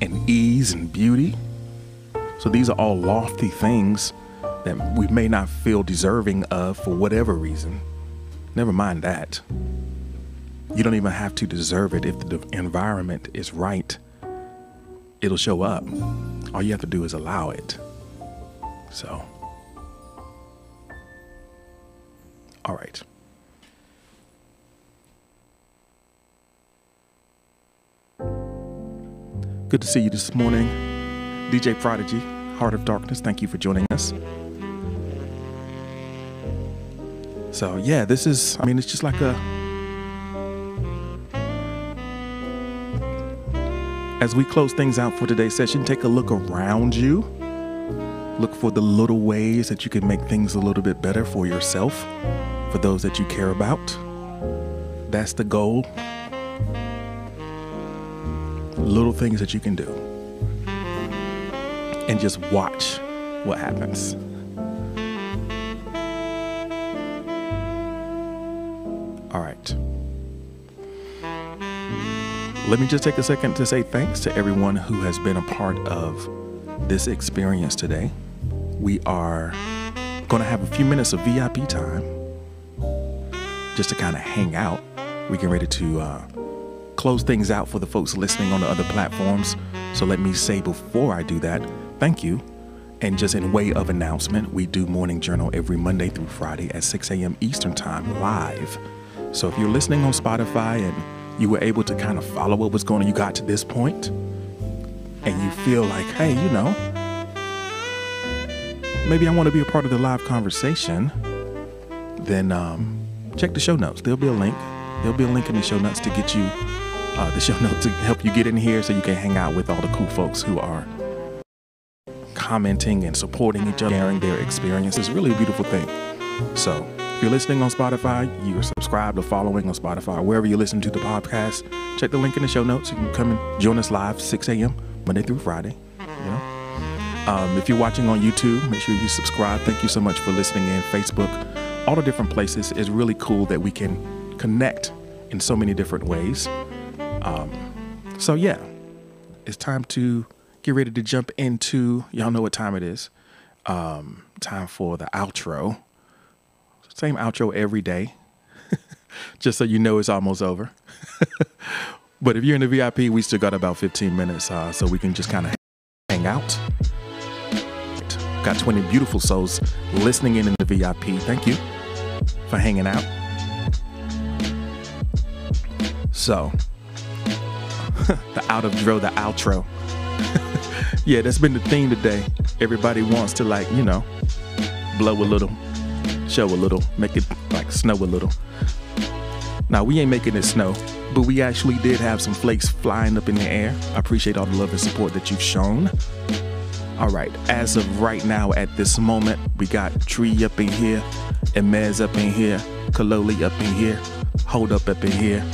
and ease and beauty so these are all lofty things that we may not feel deserving of for whatever reason. Never mind that. You don't even have to deserve it if the environment is right. It'll show up. All you have to do is allow it. So, all right. Good to see you this morning. DJ Prodigy, Heart of Darkness, thank you for joining us. So, yeah, this is, I mean, it's just like a. As we close things out for today's session, take a look around you. Look for the little ways that you can make things a little bit better for yourself, for those that you care about. That's the goal. Little things that you can do and just watch what happens. All right. Let me just take a second to say thanks to everyone who has been a part of this experience today. We are going to have a few minutes of VIP time just to kind of hang out. We get ready to uh, close things out for the folks listening on the other platforms. So let me say before I do that, thank you. And just in way of announcement, we do Morning Journal every Monday through Friday at 6 a.m. Eastern Time live. So if you're listening on Spotify and you were able to kind of follow what was going on, you got to this point, and you feel like, hey, you know, maybe I want to be a part of the live conversation, then um, check the show notes. There'll be a link. There'll be a link in the show notes to get you uh, the show notes to help you get in here so you can hang out with all the cool folks who are commenting and supporting each other, sharing their experience. It's really a beautiful thing. So if you're listening on Spotify, you're subscribed or following on Spotify, wherever you listen to the podcast, check the link in the show notes. You can come and join us live 6 a.m. Monday through Friday. You know? Um, if you're watching on YouTube, make sure you subscribe. Thank you so much for listening in. Facebook, all the different places. It's really cool that we can connect in so many different ways. Um, so yeah, it's time to get ready to jump into. Y'all know what time it is. Um, time for the outro. Same outro every day, just so you know it's almost over. but if you're in the VIP, we still got about 15 minutes, uh, so we can just kind of hang out. Got 20 beautiful souls listening in in the VIP. Thank you for hanging out. So, the out of dro, the outro. yeah, that's been the theme today. Everybody wants to like, you know, blow a little, show a little, make it like snow a little. Now we ain't making it snow, but we actually did have some flakes flying up in the air. I appreciate all the love and support that you've shown. All right, as of right now, at this moment, we got Tree up in here, Emez up in here, Kaloli up in here, Hold up up in here,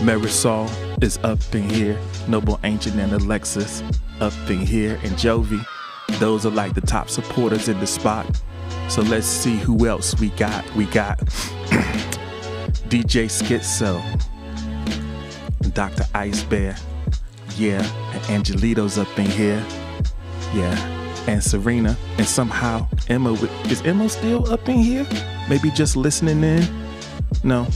Marisol is up in here, Noble Ancient and Alexis up in here, and Jovi. Those are like the top supporters in the spot. So let's see who else we got. We got DJ Schizo, Dr. Ice Bear, yeah, and Angelito's up in here. Yeah, and Serena, and somehow Emma is Emma still up in here? Maybe just listening in? No.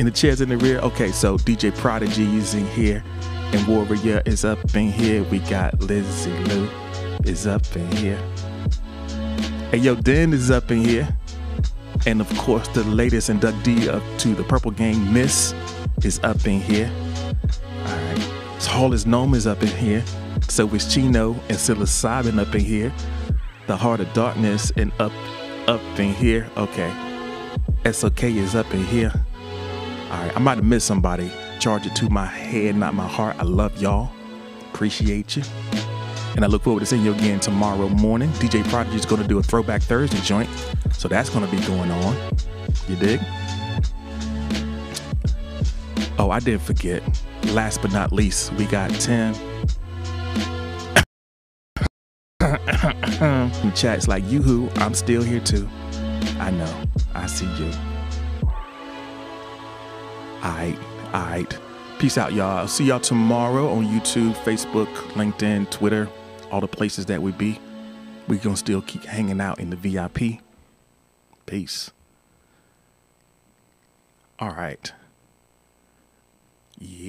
In the chairs in the rear. Okay, so DJ Prodigy is in here, and Warrior is up in here. We got Lizzie Lou is up in here. Hey, yo, Den is up in here. And of course, the latest inductee up to the Purple Gang, Miss, is up in here. All right. Hall is Gnome is up in here. So is Chino and Psilocybin up in here. The Heart of Darkness and up up in here. Okay. SOK is up in here. All right. I might have missed somebody. Charge it to my head, not my heart. I love y'all. Appreciate you. And I look forward to seeing you again tomorrow morning. DJ Prodigy is going to do a Throwback Thursday joint. So that's going to be going on. You dig? Oh, I did forget. Last but not least, we got Tim. In chats like you who I'm still here too. I know. I see you. Alright, alright. Peace out, y'all. I'll see y'all tomorrow on YouTube, Facebook, LinkedIn, Twitter, all the places that we be. We gonna still keep hanging out in the VIP. Peace. All right. Yeah.